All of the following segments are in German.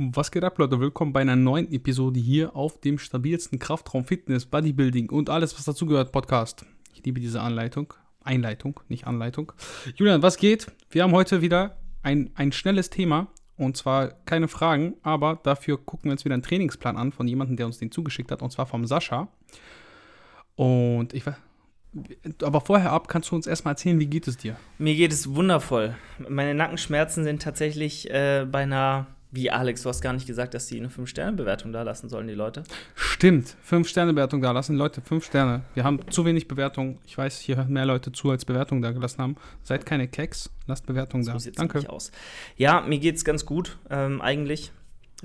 Was geht ab, Leute? Willkommen bei einer neuen Episode hier auf dem stabilsten Kraftraum Fitness, Bodybuilding und alles, was dazugehört, Podcast. Ich liebe diese Anleitung. Einleitung, nicht Anleitung. Julian, was geht? Wir haben heute wieder ein, ein schnelles Thema und zwar keine Fragen, aber dafür gucken wir uns wieder einen Trainingsplan an von jemandem, der uns den zugeschickt hat, und zwar vom Sascha. Und ich aber vorher ab, kannst du uns erstmal erzählen, wie geht es dir? Mir geht es wundervoll. Meine Nackenschmerzen sind tatsächlich äh, bei einer wie Alex, du hast gar nicht gesagt, dass sie eine 5-Sterne-Bewertung da lassen sollen, die Leute. Stimmt, 5-Sterne-Bewertung da lassen. Leute, 5 Sterne. Wir haben zu wenig Bewertung. Ich weiß, hier hören mehr Leute zu, als Bewertung da gelassen haben. Seid keine Keks, lasst Bewertung da. Danke. Aus. Ja, mir geht's ganz gut, ähm, eigentlich.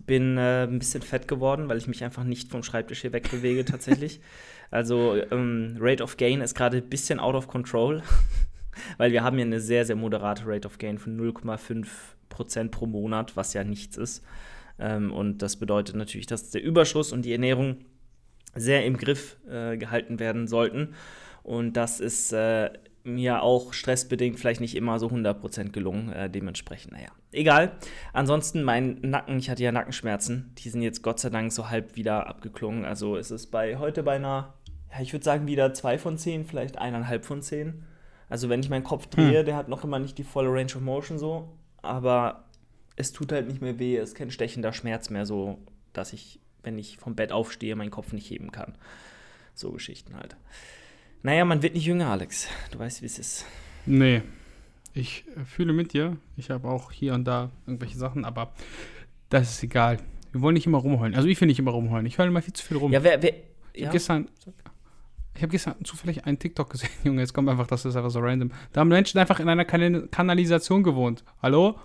Bin äh, ein bisschen fett geworden, weil ich mich einfach nicht vom Schreibtisch hier wegbewege, tatsächlich. Also, ähm, Rate of Gain ist gerade ein bisschen out of control, weil wir haben ja eine sehr, sehr moderate Rate of Gain von 0,5 Prozent pro Monat, was ja nichts ist. Ähm, und das bedeutet natürlich, dass der Überschuss und die Ernährung sehr im Griff äh, gehalten werden sollten. Und das ist äh, mir auch stressbedingt vielleicht nicht immer so 100% gelungen. Äh, dementsprechend, naja, egal. Ansonsten mein Nacken, ich hatte ja Nackenschmerzen, die sind jetzt Gott sei Dank so halb wieder abgeklungen. Also ist es bei heute bei einer, ja, ich würde sagen wieder zwei von zehn, vielleicht eineinhalb von zehn. Also wenn ich meinen Kopf drehe, hm. der hat noch immer nicht die volle Range of Motion so aber es tut halt nicht mehr weh, es ist kein stechender Schmerz mehr, so dass ich, wenn ich vom Bett aufstehe, meinen Kopf nicht heben kann. So Geschichten halt. Naja, man wird nicht jünger, Alex. Du weißt, wie es ist. Nee. Ich fühle mit dir. Ich habe auch hier und da irgendwelche Sachen, aber das ist egal. Wir wollen nicht immer rumheulen. Also ich will nicht immer rumheulen. Ich heule immer viel zu viel rum. Ja, wer, wer ja. gestern, ich habe gestern zufällig einen TikTok gesehen, Junge, jetzt kommt einfach, das ist einfach so random. Da haben Menschen einfach in einer kan Kanalisation gewohnt. Hallo?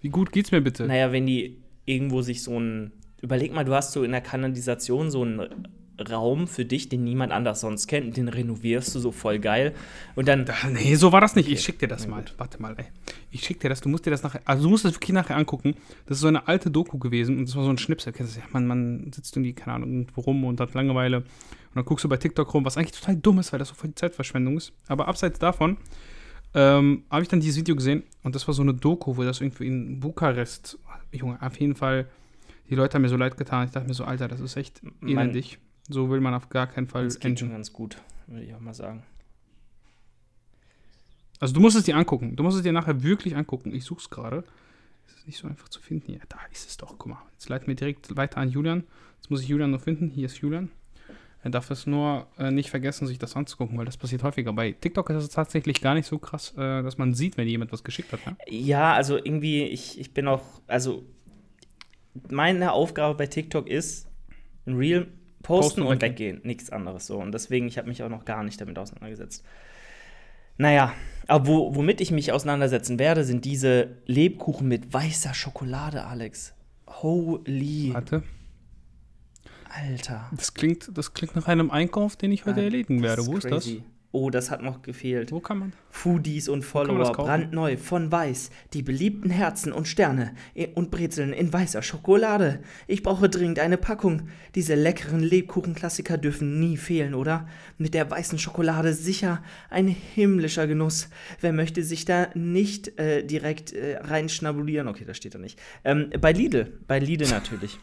Wie gut geht's mir bitte? Naja, wenn die irgendwo sich so ein. Überleg mal, du hast so in der Kanalisation so einen Raum für dich, den niemand anders sonst kennt, den renovierst du so voll geil. Und dann. Nee, so war das nicht. Ich schick dir das mal. Gut. Warte mal, ey. Ich schick dir das, du musst dir das nachher. Also du musst das wirklich nachher angucken. Das ist so eine alte Doku gewesen und das war so ein Schnipsel. Kennst du das? Man, man sitzt irgendwie, keine Ahnung, irgendwo rum und hat Langeweile. Und dann guckst du bei TikTok rum, was eigentlich total dumm ist, weil das so voll die Zeitverschwendung ist. Aber abseits davon ähm, habe ich dann dieses Video gesehen und das war so eine Doku, wo das irgendwie in Bukarest, Junge, auf jeden Fall, die Leute haben mir so leid getan. Ich dachte mir so, Alter, das ist echt elendig. So will man auf gar keinen Fall das geht schon ganz gut, würde ich auch mal sagen. Also du musst es dir angucken. Du musst es dir nachher wirklich angucken. Ich suche es gerade. Es ist nicht so einfach zu finden hier. Da ist es doch. Guck mal. Jetzt leiten wir direkt weiter an Julian. Jetzt muss ich Julian noch finden. Hier ist Julian. Er darf es nur äh, nicht vergessen, sich das anzugucken, weil das passiert häufiger. Bei TikTok ist es tatsächlich gar nicht so krass, äh, dass man sieht, wenn jemand was geschickt hat. Ne? Ja, also irgendwie, ich, ich bin auch, also meine Aufgabe bei TikTok ist, ein Reel posten, und, und weggehen. Nichts anderes so. Und deswegen, ich habe mich auch noch gar nicht damit auseinandergesetzt. Naja, aber wo, womit ich mich auseinandersetzen werde, sind diese Lebkuchen mit weißer Schokolade, Alex. Holy. Warte. Alter. Das klingt, das klingt nach einem Einkauf, den ich heute ja, erledigen werde. Wo crazy. ist das? Oh, das hat noch gefehlt. Wo kann man? Foodies und Follower, brandneu, von Weiß. Die beliebten Herzen und Sterne und Brezeln in weißer Schokolade. Ich brauche dringend eine Packung. Diese leckeren Lebkuchenklassiker dürfen nie fehlen, oder? Mit der weißen Schokolade sicher ein himmlischer Genuss. Wer möchte sich da nicht äh, direkt äh, reinschnabulieren? Okay, das steht da nicht. Ähm, bei Lidl. Bei Lidl natürlich.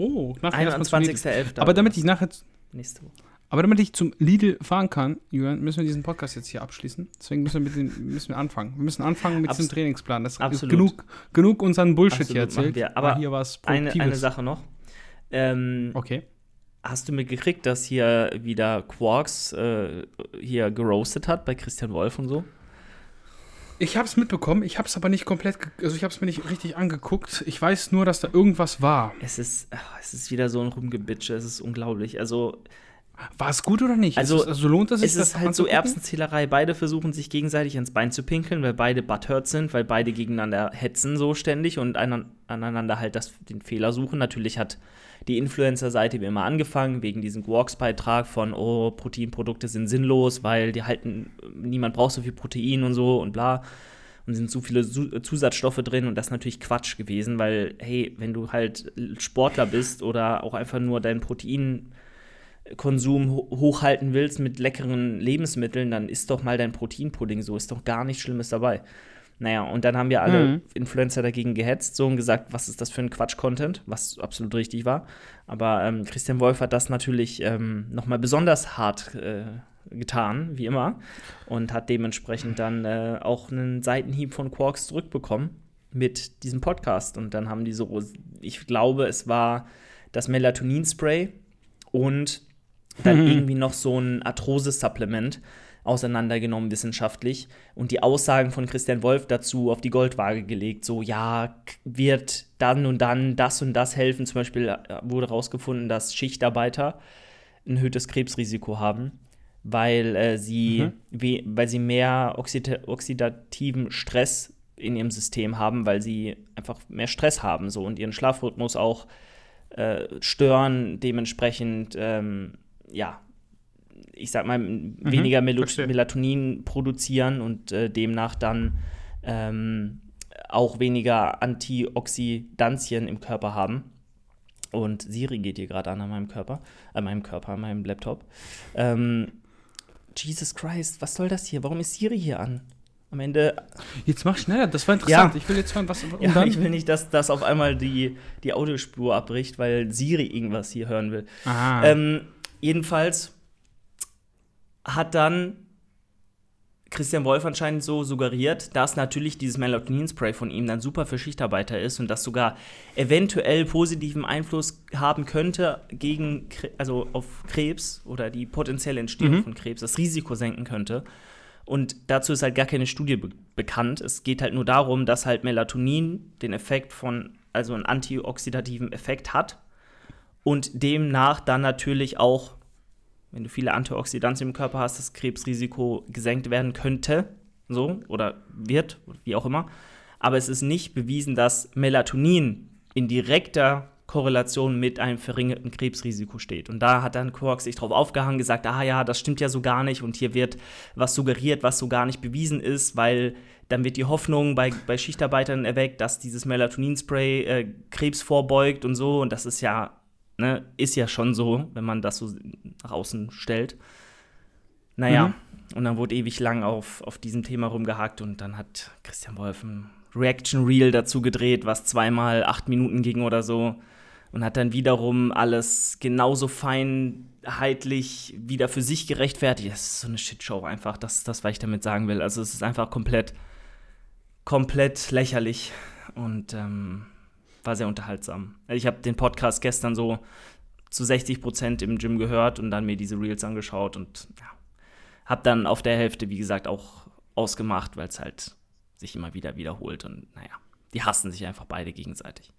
Oh, nachher 21.11. Aber damit ich nachher. Nächste Woche. Aber damit ich zum Lidl fahren kann, Julian, müssen wir diesen Podcast jetzt hier abschließen. Deswegen müssen wir, mit den, müssen wir anfangen. Wir müssen anfangen mit Abs diesem Trainingsplan. Das ist genug, genug unseren Bullshit Absolut, hier erzählt. Wir. Aber hier war eine, eine Sache noch. Ähm, okay. Hast du mitgekriegt, dass hier wieder Quarks äh, hier geroastet hat bei Christian Wolf und so? Ich habe es mitbekommen, ich habe es aber nicht komplett, also ich habe es mir nicht richtig angeguckt. Ich weiß nur, dass da irgendwas war. Es ist, ach, es ist wieder so ein Rumgebitsche, es ist unglaublich. Also war es gut oder nicht? Also, es, also lohnt es sich, es ist halt so Erbsenzählerei. Beide versuchen sich gegenseitig ans Bein zu pinkeln, weil beide butthurt sind, weil beide gegeneinander hetzen so ständig und aneinander halt das, den Fehler suchen. Natürlich hat die Influencer-Seite wie immer angefangen, wegen diesem Quarks-Beitrag von, oh, Proteinprodukte sind sinnlos, weil die halten, niemand braucht so viel Protein und so und bla. Und sind so viele Zusatzstoffe drin und das ist natürlich Quatsch gewesen, weil, hey, wenn du halt Sportler bist oder auch einfach nur dein Protein Konsum hochhalten willst mit leckeren Lebensmitteln, dann isst doch mal dein Proteinpudding so, ist doch gar nichts Schlimmes dabei. Naja, und dann haben wir alle mhm. Influencer dagegen gehetzt, so und gesagt, was ist das für ein Quatsch-Content, was absolut richtig war. Aber ähm, Christian Wolf hat das natürlich ähm, nochmal besonders hart äh, getan, wie immer, und hat dementsprechend dann äh, auch einen Seitenhieb von Quarks zurückbekommen mit diesem Podcast. Und dann haben die so, ich glaube, es war das Melatonin-Spray und dann mhm. irgendwie noch so ein Arthrose-Supplement auseinandergenommen wissenschaftlich und die Aussagen von Christian Wolf dazu auf die Goldwaage gelegt. So, ja, wird dann und dann das und das helfen. Zum Beispiel äh, wurde herausgefunden, dass Schichtarbeiter ein erhöhtes Krebsrisiko haben, weil äh, sie, mhm. weil sie mehr Oxid oxidativen Stress in ihrem System haben, weil sie einfach mehr Stress haben so und ihren Schlafrhythmus auch äh, stören, dementsprechend ähm, ja ich sag mal, mhm, weniger Mel verstehe. Melatonin produzieren und äh, demnach dann ähm, auch weniger Antioxidantien im Körper haben. Und Siri geht hier gerade an an meinem Körper, an meinem Körper, an meinem Laptop. Ähm, Jesus Christ, was soll das hier? Warum ist Siri hier an? Am Ende. Jetzt mach schneller, das war interessant. Ja. Ich will jetzt hören, was. Ja, dann? ich will nicht, dass das auf einmal die, die Audiospur abbricht, weil Siri irgendwas hier hören will. Ähm, jedenfalls hat dann Christian Wolf anscheinend so suggeriert, dass natürlich dieses Melatonin-Spray von ihm dann super für Schichtarbeiter ist und das sogar eventuell positiven Einfluss haben könnte gegen, also auf Krebs oder die potenzielle Entstehung mhm. von Krebs, das Risiko senken könnte. Und dazu ist halt gar keine Studie be bekannt. Es geht halt nur darum, dass halt Melatonin den Effekt von, also einen antioxidativen Effekt hat und demnach dann natürlich auch wenn du viele Antioxidantien im Körper hast, das Krebsrisiko gesenkt werden könnte, so oder wird, wie auch immer. Aber es ist nicht bewiesen, dass Melatonin in direkter Korrelation mit einem verringerten Krebsrisiko steht. Und da hat dann Quark sich drauf aufgehangen, gesagt, ah ja, das stimmt ja so gar nicht und hier wird was suggeriert, was so gar nicht bewiesen ist, weil dann wird die Hoffnung bei, bei Schichtarbeitern erweckt, dass dieses Melatonin-Spray äh, Krebs vorbeugt und so und das ist ja Ne? Ist ja schon so, wenn man das so nach außen stellt. Naja, mhm. und dann wurde ewig lang auf, auf diesem Thema rumgehakt und dann hat Christian Wolf ein Reaction Reel dazu gedreht, was zweimal acht Minuten ging oder so. Und hat dann wiederum alles genauso feinheitlich wieder für sich gerechtfertigt. Das ist so eine Shitshow einfach, das ist das, was ich damit sagen will. Also es ist einfach komplett, komplett lächerlich. Und ähm, war sehr unterhaltsam. Ich habe den Podcast gestern so zu 60 Prozent im Gym gehört und dann mir diese Reels angeschaut und ja, habe dann auf der Hälfte, wie gesagt, auch ausgemacht, weil es halt sich immer wieder wiederholt und naja, die hassen sich einfach beide gegenseitig.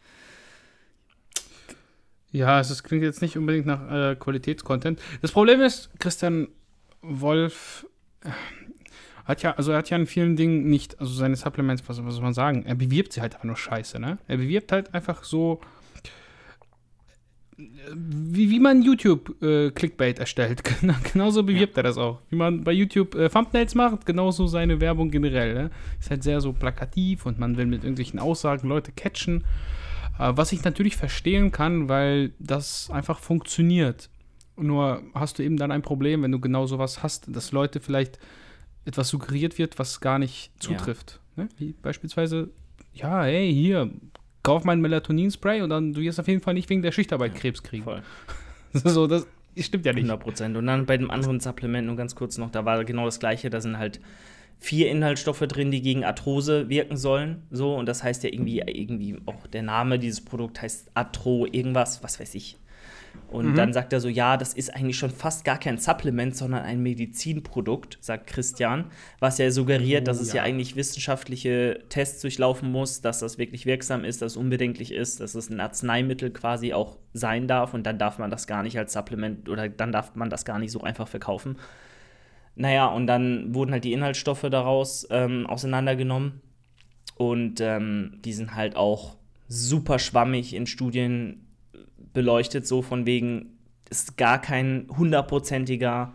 Ja, also es klingt jetzt nicht unbedingt nach äh, Qualitätscontent. Das Problem ist, Christian Wolf, äh, hat ja, also er hat ja in vielen Dingen nicht, also seine Supplements, was, was soll man sagen, er bewirbt sie halt einfach nur scheiße, ne? Er bewirbt halt einfach so, wie, wie man YouTube-Clickbait äh, erstellt. genauso bewirbt ja. er das auch. Wie man bei YouTube äh, Thumbnails macht, genauso seine Werbung generell. Ne? Ist halt sehr so plakativ und man will mit irgendwelchen Aussagen Leute catchen. Äh, was ich natürlich verstehen kann, weil das einfach funktioniert. Nur hast du eben dann ein Problem, wenn du genau sowas hast, dass Leute vielleicht etwas suggeriert wird, was gar nicht zutrifft. Ja. Ne? Wie beispielsweise, ja, hey, hier, kauf mein Melatonin-Spray und dann du wirst auf jeden Fall nicht wegen der Schichtarbeit ja, Krebs kriegen. Voll. so, das stimmt ja nicht. 100 Prozent. Und dann bei dem anderen Supplement nur ganz kurz noch, da war genau das Gleiche. Da sind halt vier Inhaltsstoffe drin, die gegen Arthrose wirken sollen. So, und das heißt ja irgendwie, irgendwie auch der Name dieses Produkt heißt Atro, irgendwas, was weiß ich. Und mhm. dann sagt er so, ja, das ist eigentlich schon fast gar kein Supplement, sondern ein Medizinprodukt, sagt Christian, was ja suggeriert, oh, dass es ja. ja. eigentlich wissenschaftliche Tests durchlaufen muss, dass das wirklich wirksam ist, dass es unbedenklich ist, dass es ein Arzneimittel quasi auch sein darf und dann darf man das gar nicht als Supplement oder dann darf man das gar nicht so einfach verkaufen. Naja, und dann wurden halt die Inhaltsstoffe daraus ähm, auseinandergenommen und ähm, die sind halt auch super schwammig in Studien beleuchtet, so von wegen, ist gar kein hundertprozentiger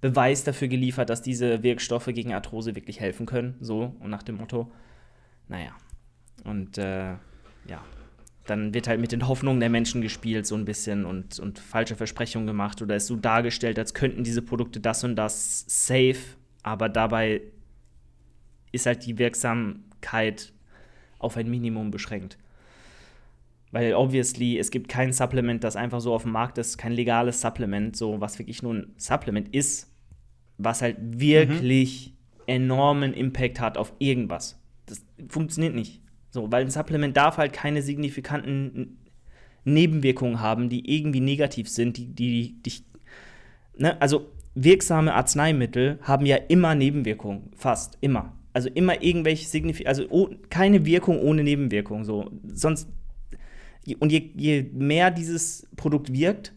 Beweis dafür geliefert, dass diese Wirkstoffe gegen Arthrose wirklich helfen können. So, und nach dem Motto, naja. Und äh, ja, dann wird halt mit den Hoffnungen der Menschen gespielt, so ein bisschen und, und falsche Versprechungen gemacht oder ist so dargestellt, als könnten diese Produkte das und das safe, aber dabei ist halt die Wirksamkeit Wirksamkeit auf ein Minimum beschränkt. Weil obviously, es gibt kein Supplement, das einfach so auf dem Markt ist, kein legales Supplement, so was wirklich nur ein Supplement ist, was halt wirklich mhm. enormen Impact hat auf irgendwas. Das funktioniert nicht. So, weil ein Supplement darf halt keine signifikanten Nebenwirkungen haben, die irgendwie negativ sind, die, die dich. Ne? Also wirksame Arzneimittel haben ja immer Nebenwirkungen, fast immer. Also immer irgendwelche Signif also oh, keine Wirkung ohne Nebenwirkung. So. Sonst und je, je mehr dieses Produkt wirkt,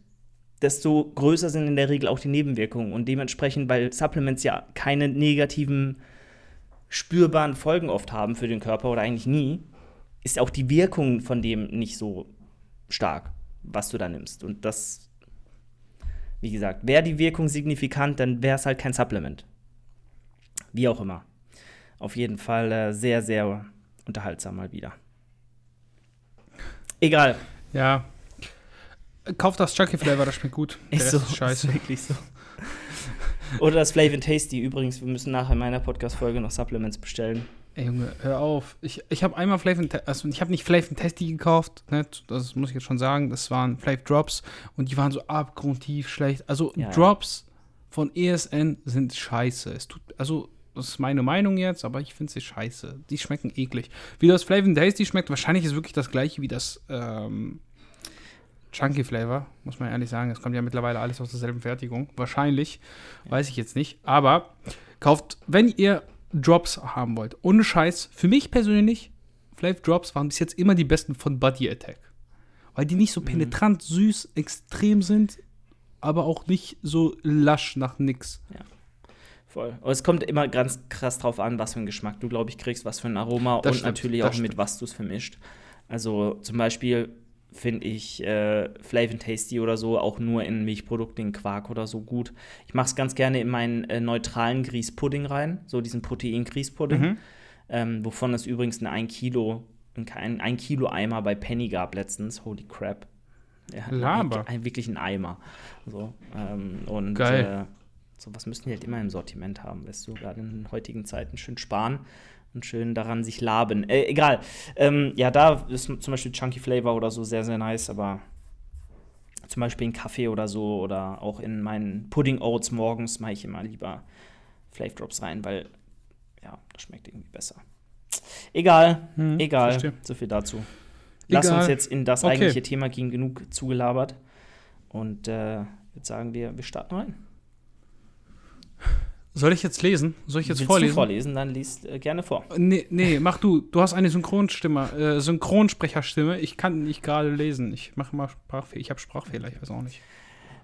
desto größer sind in der Regel auch die Nebenwirkungen. Und dementsprechend, weil Supplements ja keine negativen, spürbaren Folgen oft haben für den Körper oder eigentlich nie, ist auch die Wirkung von dem nicht so stark, was du da nimmst. Und das, wie gesagt, wäre die Wirkung signifikant, dann wäre es halt kein Supplement. Wie auch immer. Auf jeden Fall äh, sehr, sehr unterhaltsam mal wieder. Egal. Ja. Kauft das Chucky Flavor, das schmeckt gut. Ist so. Ist scheiße. Ist wirklich so. Oder das Flavor Tasty. Übrigens, wir müssen nachher in meiner Podcast-Folge noch Supplements bestellen. Ey, Junge, hör auf. Ich, ich habe einmal Flavor also ich habe nicht Flavor Tasty gekauft, ne? das muss ich jetzt schon sagen. Das waren Flavor Drops und die waren so abgrundtief schlecht. Also ja, Drops ja. von ESN sind scheiße. Es tut, also das ist meine Meinung jetzt, aber ich finde sie scheiße. Die schmecken eklig. Wie das Flavor Tasty schmeckt, wahrscheinlich ist wirklich das gleiche wie das ähm, Chunky Flavor, muss man ehrlich sagen. Es kommt ja mittlerweile alles aus derselben Fertigung. Wahrscheinlich, ja. weiß ich jetzt nicht. Aber kauft, wenn ihr Drops haben wollt, ohne Scheiß, für mich persönlich, Flavor Drops waren bis jetzt immer die besten von Body Attack. Weil die nicht so mhm. penetrant süß, extrem sind, aber auch nicht so lasch nach nix. Ja. Voll. Aber es kommt immer ganz krass drauf an, was für einen Geschmack du, glaube ich, kriegst, was für ein Aroma das und stimmt, natürlich auch stimmt. mit was du es vermischt. Also zum Beispiel finde ich äh, Flavor Tasty oder so auch nur in Milchprodukten, in Quark oder so gut. Ich mache es ganz gerne in meinen äh, neutralen Grießpudding rein, so diesen Protein-Grießpudding, mhm. ähm, wovon es übrigens ein 1 Kilo, ein, ein Kilo Eimer bei Penny gab letztens. Holy crap. Ja, Laber. Ein, ein, wirklich ein Eimer. So, ähm, und Geil. Äh, Sowas müssten die halt immer im Sortiment haben, weißt du, gerade in heutigen Zeiten schön sparen und schön daran sich laben. Äh, egal. Ähm, ja, da ist zum Beispiel Chunky Flavor oder so sehr, sehr nice, aber zum Beispiel in Kaffee oder so oder auch in meinen Pudding Oats morgens mache ich immer lieber Flavor Drops rein, weil ja, das schmeckt irgendwie besser. Egal, hm, egal. Verstehe. So viel dazu. Lass uns jetzt in das okay. eigentliche Thema gehen, genug zugelabert. Und äh, würde sagen, wir, wir starten rein. Soll ich jetzt lesen? Soll ich jetzt Willst vorlesen? Du vorlesen, dann liest äh, gerne vor. Nee, nee, mach du. Du hast eine Synchronstimme, äh, Synchronsprecherstimme. Ich kann nicht gerade lesen. Ich mache mal Sprachfehler. Ich habe Sprachfehler, ich weiß auch nicht.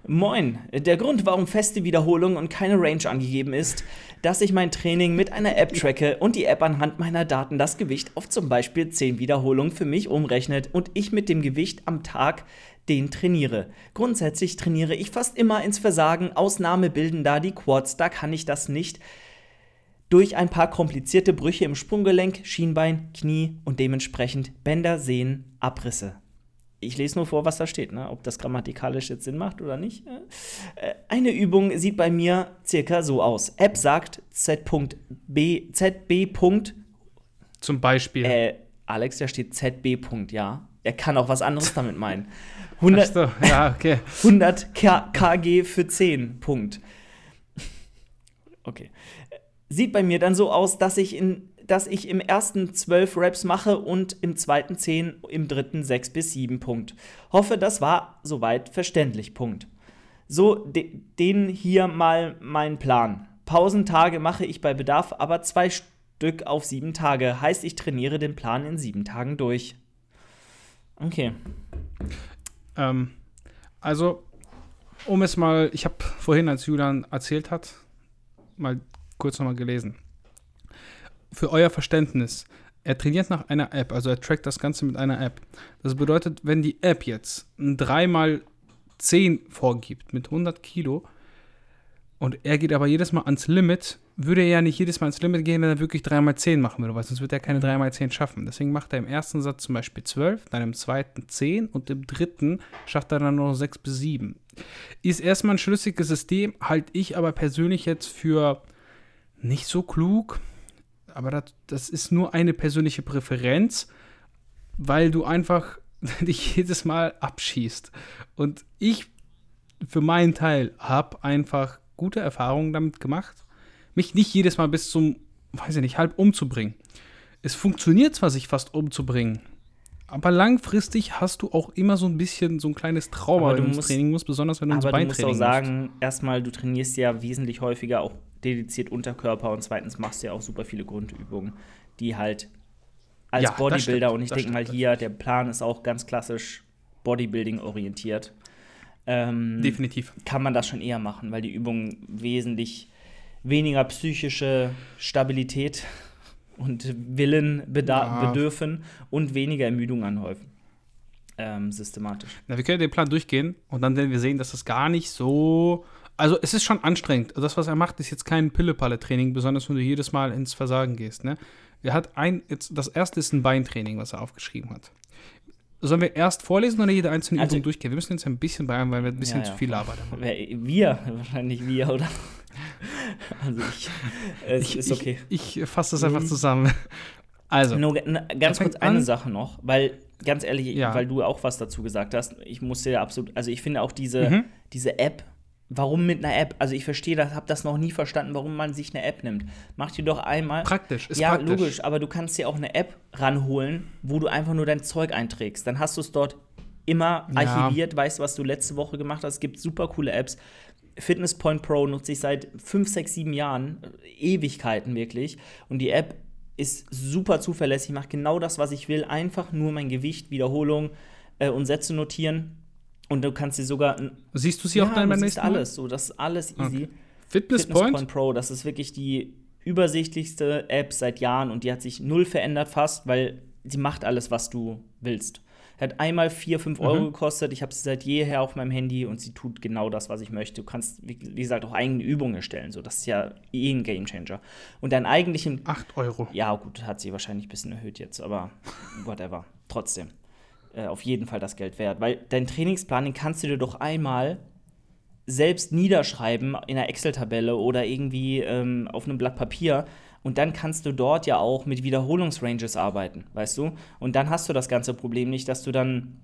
Moin. Der Grund, warum feste Wiederholung und keine Range angegeben ist, dass ich mein Training mit einer App tracke und die App anhand meiner Daten das Gewicht auf zum Beispiel 10 Wiederholungen für mich umrechnet und ich mit dem Gewicht am Tag den trainiere. Grundsätzlich trainiere ich fast immer ins Versagen. Ausnahme bilden da die Quads, da kann ich das nicht. Durch ein paar komplizierte Brüche im Sprunggelenk, Schienbein, Knie und dementsprechend Bänder, Sehnen, Abrisse. Ich lese nur vor, was da steht, ne? ob das grammatikalisch jetzt Sinn macht oder nicht. Äh, eine Übung sieht bei mir circa so aus. App sagt Z.B, ZB. Zum Beispiel. Äh, Alex, da steht ZB. Ja. Er kann auch was anderes damit meinen. 100, so, ja, okay. 100 kg für 10, Punkt. Okay. Sieht bei mir dann so aus, dass ich, in, dass ich im ersten 12 Raps mache und im zweiten 10, im dritten 6 bis 7, Punkt. Hoffe, das war soweit verständlich, Punkt. So, de, den hier mal mein Plan. Pausentage mache ich bei Bedarf, aber zwei Stück auf sieben Tage. Heißt, ich trainiere den Plan in sieben Tagen durch. Okay. Ähm, also, um es mal, ich habe vorhin, als Julian erzählt hat, mal kurz nochmal gelesen. Für euer Verständnis, er trainiert nach einer App, also er trackt das Ganze mit einer App. Das bedeutet, wenn die App jetzt ein 3x10 vorgibt mit 100 Kilo und er geht aber jedes Mal ans Limit, würde er ja nicht jedes Mal ins Limit gehen, wenn er wirklich 3x10 machen würde, weil sonst wird er keine 3x10 schaffen. Deswegen macht er im ersten Satz zum Beispiel 12, dann im zweiten 10 und im dritten schafft er dann noch 6 bis 7. Ist erstmal ein schlüssiges System, halte ich aber persönlich jetzt für nicht so klug. aber das, das ist nur eine persönliche Präferenz, weil du einfach dich jedes Mal abschießt. Und ich für meinen Teil habe einfach gute Erfahrungen damit gemacht, mich nicht jedes Mal bis zum, weiß ich nicht, halb umzubringen. Es funktioniert zwar, sich fast umzubringen, aber langfristig hast du auch immer so ein bisschen so ein kleines Trauma, wenn du ins Training musst, besonders wenn du ins Beintraining musst. Aber du musst auch sagen, musst. erstmal, du trainierst ja wesentlich häufiger auch dediziert Unterkörper und zweitens machst du ja auch super viele Grundübungen, die halt als ja, Bodybuilder und ich denke mal hier, der Plan ist auch ganz klassisch Bodybuilding orientiert. Ähm, Definitiv. Kann man das schon eher machen, weil die Übungen wesentlich weniger psychische Stabilität und Willen ja. bedürfen und weniger Ermüdung anhäufen. Ähm, systematisch. Na, wir können den Plan durchgehen und dann werden wir sehen, dass das gar nicht so. Also, es ist schon anstrengend. Das, was er macht, ist jetzt kein Pille-Palle-Training, besonders wenn du jedes Mal ins Versagen gehst. Ne? Er hat ein, jetzt, das erste ist ein Beintraining, was er aufgeschrieben hat. Sollen wir erst vorlesen oder jede einzelne also, Übung durchgehen? Wir müssen jetzt ein bisschen bei, weil wir ein bisschen ja, zu viel labern. Wir, wahrscheinlich wir, oder? Also ich, es ich, ist okay. Ich, ich fasse das einfach mhm. zusammen. Also. Nur, ganz kurz eine an. Sache noch, weil, ganz ehrlich, ja. weil du auch was dazu gesagt hast, ich musste ja absolut, also ich finde auch diese, mhm. diese App, warum mit einer App? Also ich verstehe das, habe das noch nie verstanden, warum man sich eine App nimmt. Mach dir doch einmal. Praktisch, ist ja, praktisch. logisch, aber du kannst dir auch eine App ranholen, wo du einfach nur dein Zeug einträgst. Dann hast du es dort immer archiviert, ja. weißt, was du letzte Woche gemacht hast. Es gibt super coole Apps. Fitness Point Pro nutze ich seit 5, 6, 7 Jahren, Ewigkeiten wirklich. Und die App ist super zuverlässig, macht genau das, was ich will. Einfach nur mein Gewicht, Wiederholung äh, und Sätze notieren. Und du kannst sie sogar. Siehst du sie ja, auch dann beim nächsten Mal? alles, so, das ist alles easy. Okay. Fitness, Fitness Point? Point Pro, das ist wirklich die übersichtlichste App seit Jahren und die hat sich null verändert fast, weil sie macht alles, was du willst. Hat einmal 4, 5 Euro mhm. gekostet. Ich habe sie seit jeher auf meinem Handy und sie tut genau das, was ich möchte. Du kannst, wie, gesagt, auch eigene Übungen erstellen. So, das ist ja eh ein Gamechanger. Und dann eigentlich im. 8 Euro. Ja, gut, hat sie wahrscheinlich ein bisschen erhöht jetzt, aber whatever. Trotzdem. Äh, auf jeden Fall das Geld wert. Weil dein Trainingsplan, den kannst du dir doch einmal selbst niederschreiben in einer Excel-Tabelle oder irgendwie ähm, auf einem Blatt Papier und dann kannst du dort ja auch mit Wiederholungsranges arbeiten, weißt du? Und dann hast du das ganze Problem nicht, dass du dann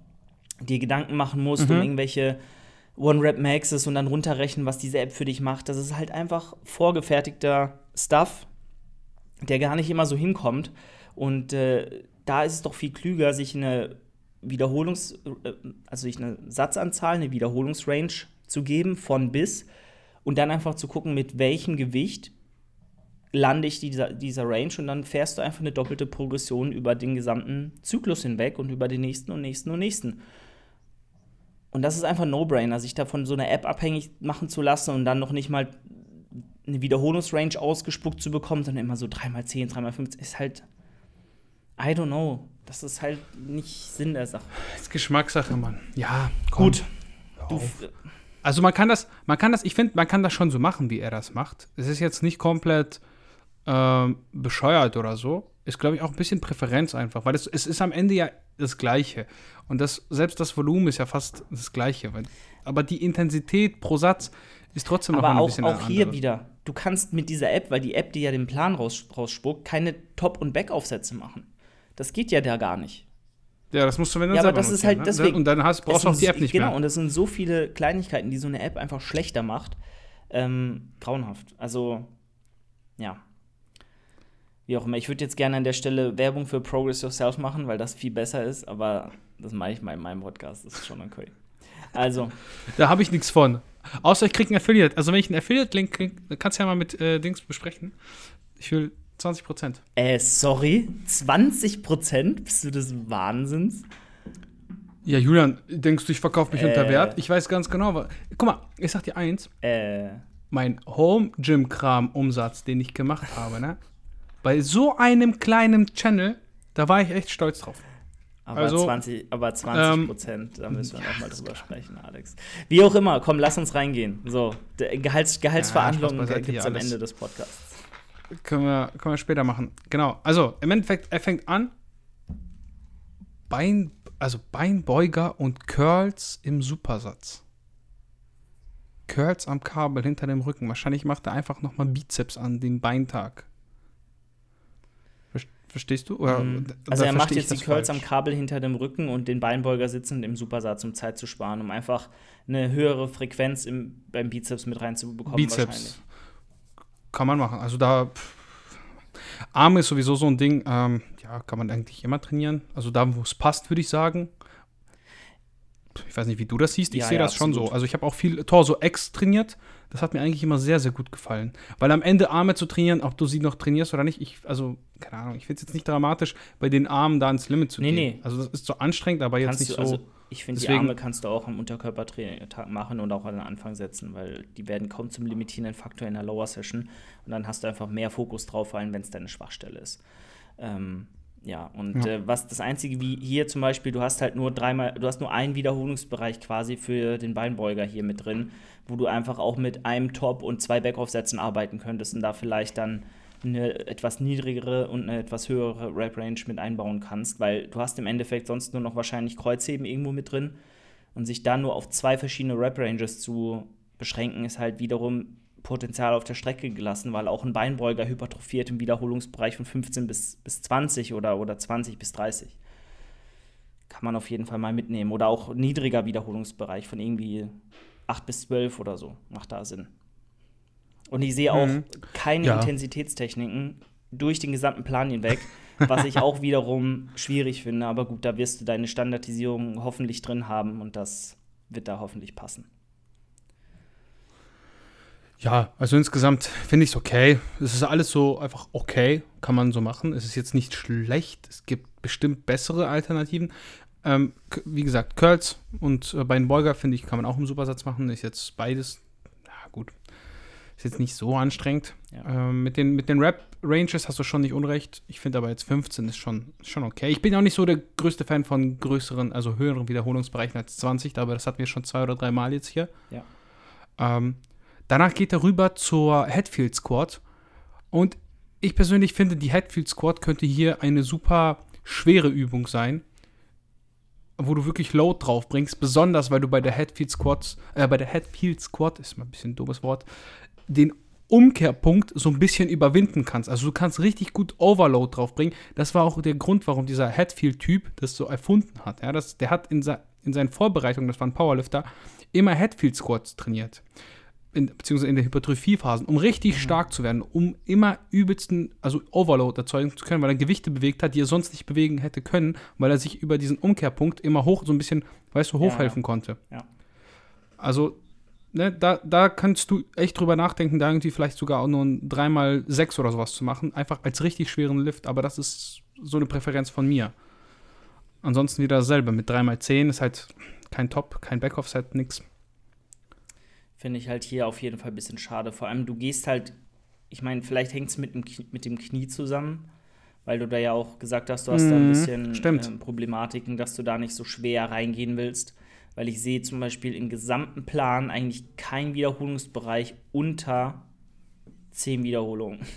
dir Gedanken machen musst mhm. um irgendwelche One-Rap-Maxes und dann runterrechnen, was diese App für dich macht. Das ist halt einfach vorgefertigter Stuff, der gar nicht immer so hinkommt. Und äh, da ist es doch viel klüger, sich eine Wiederholungs-, äh, also sich eine Satzanzahl, eine Wiederholungsrange zu geben von bis und dann einfach zu gucken, mit welchem Gewicht lande ich dieser, dieser Range und dann fährst du einfach eine doppelte Progression über den gesamten Zyklus hinweg und über den nächsten und nächsten und nächsten. Und das ist einfach No-Brainer, sich davon so eine App abhängig machen zu lassen und dann noch nicht mal eine Wiederholungsrange ausgespuckt zu bekommen, sondern immer so 3x10, 3x15 ist halt, I don't know. Das ist halt nicht Sinn der Sache. Das ist Geschmackssache, Mann. Ja, komm. gut. Du, also man kann das, man kann das, ich finde, man kann das schon so machen, wie er das macht. Es ist jetzt nicht komplett ähm, bescheuert oder so. Ist, glaube ich, auch ein bisschen Präferenz einfach, weil es, es ist am Ende ja das Gleiche. Und das, selbst das Volumen ist ja fast das Gleiche. Aber die Intensität pro Satz ist trotzdem aber noch ein bisschen Aber auch hier wieder, du kannst mit dieser App, weil die App dir ja den Plan raus, rausspuckt, keine Top- und Back-Aufsätze machen. Das geht ja da gar nicht. Ja, das musst du, wenn du Ja, aber das ist halt ne? deswegen. Und dann hast, brauchst du auch die App nicht genau, mehr. Genau, und es sind so viele Kleinigkeiten, die so eine App einfach schlechter macht. Ähm, grauenhaft. Also, ja wie auch immer. Ich würde jetzt gerne an der Stelle Werbung für Progress Yourself machen, weil das viel besser ist, aber das mache ich mal in meinem Podcast, das ist schon okay. Also. da habe ich nichts von. Außer ich kriege einen Affiliate. Also wenn ich einen Affiliate-Link kriege, kannst du ja mal mit äh, Dings besprechen. Ich will 20 Prozent. Äh, sorry? 20 Prozent? Bist du des Wahnsinns? Ja, Julian, denkst du, ich verkaufe mich äh, unter Wert? Ich weiß ganz genau. Was, guck mal, ich sag dir eins. Äh. Mein Home-Gym-Kram-Umsatz, den ich gemacht habe, ne? Bei so einem kleinen Channel, da war ich echt stolz drauf. Aber also, 20, aber 20 ähm, Prozent, da müssen wir ja, nochmal drüber sprechen, Alex. Wie auch immer, komm, lass uns reingehen. So, Gehalts, Gehaltsverhandlungen ja, gibt es am Ende des Podcasts. Können wir, können wir später machen. Genau, also im Endeffekt, er fängt an, Bein, also Beinbeuger und Curls im Supersatz. Curls am Kabel hinter dem Rücken. Wahrscheinlich macht er einfach nochmal Bizeps an den Beintag. Verstehst du? Oder, mhm. Also er macht jetzt die Curls falsch. am Kabel hinter dem Rücken und den Beinbeuger sitzend im Supersatz, um Zeit zu sparen, um einfach eine höhere Frequenz im, beim Bizeps mit reinzubekommen. Bizeps. Kann man machen. Also da pff, Arme ist sowieso so ein Ding, ähm, ja, kann man eigentlich immer trainieren. Also da, wo es passt, würde ich sagen. Ich weiß nicht, wie du das siehst. Ich ja, sehe ja, das absolut. schon so. Also ich habe auch viel Torso-X trainiert. Das hat mir eigentlich immer sehr, sehr gut gefallen. Weil am Ende Arme zu trainieren, ob du sie noch trainierst oder nicht, ich, also, keine Ahnung, ich finde es jetzt nicht dramatisch, bei den Armen da ins Limit zu nee, gehen. Nee. Also das ist so anstrengend, aber jetzt Kannst nicht du, so. Also ich finde, die Arme kannst du auch am Unterkörpertraining machen und auch an den Anfang setzen, weil die werden kaum zum limitierenden Faktor in der Lower Session. Und dann hast du einfach mehr Fokus drauf, vor allem wenn es deine Schwachstelle ist. Ähm, ja, und ja. Äh, was das Einzige wie hier zum Beispiel, du hast halt nur dreimal, du hast nur einen Wiederholungsbereich quasi für den Beinbeuger hier mit drin, wo du einfach auch mit einem Top und zwei Backoff-Sätzen arbeiten könntest und da vielleicht dann eine etwas niedrigere und eine etwas höhere Rap-Range mit einbauen kannst, weil du hast im Endeffekt sonst nur noch wahrscheinlich Kreuzheben irgendwo mit drin und sich dann nur auf zwei verschiedene Rap-Ranges zu beschränken, ist halt wiederum Potenzial auf der Strecke gelassen, weil auch ein Beinbeuger hypertrophiert im Wiederholungsbereich von 15 bis, bis 20 oder, oder 20 bis 30. Kann man auf jeden Fall mal mitnehmen. Oder auch niedriger Wiederholungsbereich von irgendwie 8 bis 12 oder so. Macht da Sinn. Und ich sehe auch mhm. keine ja. Intensitätstechniken durch den gesamten Plan hinweg, was ich auch wiederum schwierig finde. Aber gut, da wirst du deine Standardisierung hoffentlich drin haben und das wird da hoffentlich passen. Ja, also insgesamt finde ich es okay. Es ist alles so einfach okay, kann man so machen. Es ist jetzt nicht schlecht. Es gibt bestimmt bessere Alternativen. Ähm, wie gesagt, Curls und äh, Beinbeuger finde ich, kann man auch im Supersatz machen. Ist jetzt beides, ja gut, ist jetzt nicht so anstrengend. Ja. Ähm, mit den, mit den Rap-Ranges hast du schon nicht unrecht. Ich finde aber jetzt 15 ist schon, schon okay. Ich bin auch nicht so der größte Fan von größeren, also höheren Wiederholungsbereichen als 20, aber das hatten wir schon zwei oder drei Mal jetzt hier. Ja. Ähm, danach geht er rüber zur Headfield Squad. Und ich persönlich finde, die Headfield Squad könnte hier eine super schwere Übung sein wo du wirklich Load drauf bringst, besonders weil du bei der Headfield Squad, äh, bei der Headfield Squad, ist mal ein bisschen ein dummes Wort, den Umkehrpunkt so ein bisschen überwinden kannst. Also du kannst richtig gut Overload draufbringen. Das war auch der Grund, warum dieser Hatfield-Typ das so erfunden hat. Ja, das, der hat in, in seinen Vorbereitungen, das war ein Powerlifter, immer Hatfield-Squats trainiert. In, beziehungsweise in der Hypertrophie-Phasen, um richtig mhm. stark zu werden, um immer übelsten, also Overload erzeugen zu können, weil er Gewichte bewegt hat, die er sonst nicht bewegen hätte können, weil er sich über diesen Umkehrpunkt immer hoch, so ein bisschen, weißt du, hochhelfen ja, konnte. Ja. Also ne, da, da kannst du echt drüber nachdenken, da irgendwie vielleicht sogar auch nur ein 3x6 oder sowas zu machen. Einfach als richtig schweren Lift, aber das ist so eine Präferenz von mir. Ansonsten wieder dasselbe. Mit 3x10 ist halt kein Top, kein Backoff-Set, nix. Finde ich halt hier auf jeden Fall ein bisschen schade. Vor allem, du gehst halt, ich meine, vielleicht hängt es mit, dem mit dem Knie zusammen, weil du da ja auch gesagt hast, du hast mhm, da ein mhm, bisschen äh, Problematiken, dass du da nicht so schwer reingehen willst weil ich sehe zum Beispiel im gesamten Plan eigentlich keinen Wiederholungsbereich unter 10 Wiederholungen.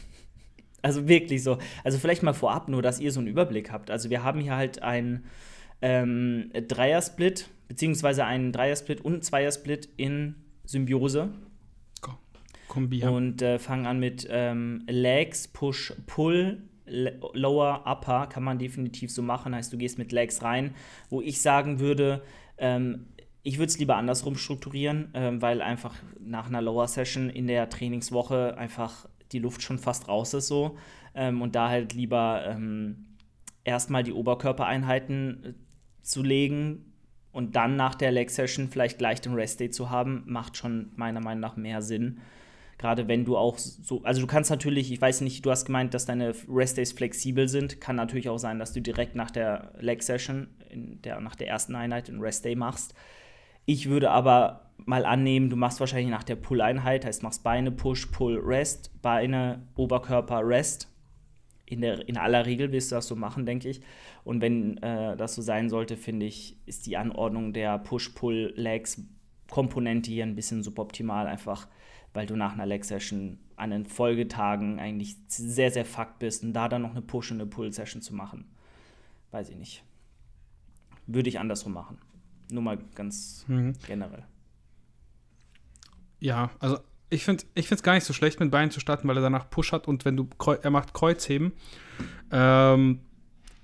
Also wirklich so. Also vielleicht mal vorab nur, dass ihr so einen Überblick habt. Also wir haben hier halt einen ähm, Dreiersplit, beziehungsweise einen Dreiersplit und einen Zweiersplit in Symbiose. Kombi. Und äh, fangen an mit ähm, Legs, Push, Pull, Lower, Upper. Kann man definitiv so machen. Heißt, du gehst mit Legs rein. Wo ich sagen würde, ähm, ich würde es lieber andersrum strukturieren, ähm, weil einfach nach einer Lower Session in der Trainingswoche einfach die Luft schon fast raus ist so. Ähm, und da halt lieber ähm, erstmal die Oberkörpereinheiten äh, zu legen und dann nach der Leg Session vielleicht gleich den Rest Day zu haben, macht schon meiner Meinung nach mehr Sinn. Gerade wenn du auch so, also du kannst natürlich, ich weiß nicht, du hast gemeint, dass deine Rest Days flexibel sind. Kann natürlich auch sein, dass du direkt nach der Leg Session, der, nach der ersten Einheit, den Rest Day machst. Ich würde aber mal annehmen, du machst wahrscheinlich nach der Pull-Einheit, heißt machst Beine, Push, Pull, Rest, Beine, Oberkörper, Rest. In, der, in aller Regel wirst du das so machen, denke ich. Und wenn äh, das so sein sollte, finde ich, ist die Anordnung der Push-Pull-Legs-Komponente hier ein bisschen suboptimal, einfach weil du nach einer Leg-Session an den Folgetagen eigentlich sehr, sehr fucked bist und da dann noch eine Push- und eine Pull-Session zu machen. Weiß ich nicht. Würde ich andersrum machen. Nur mal ganz mhm. generell. Ja, also ich finde es gar nicht so schlecht, mit Beinen zu starten, weil er danach Push hat und wenn du er macht Kreuzheben. Ähm,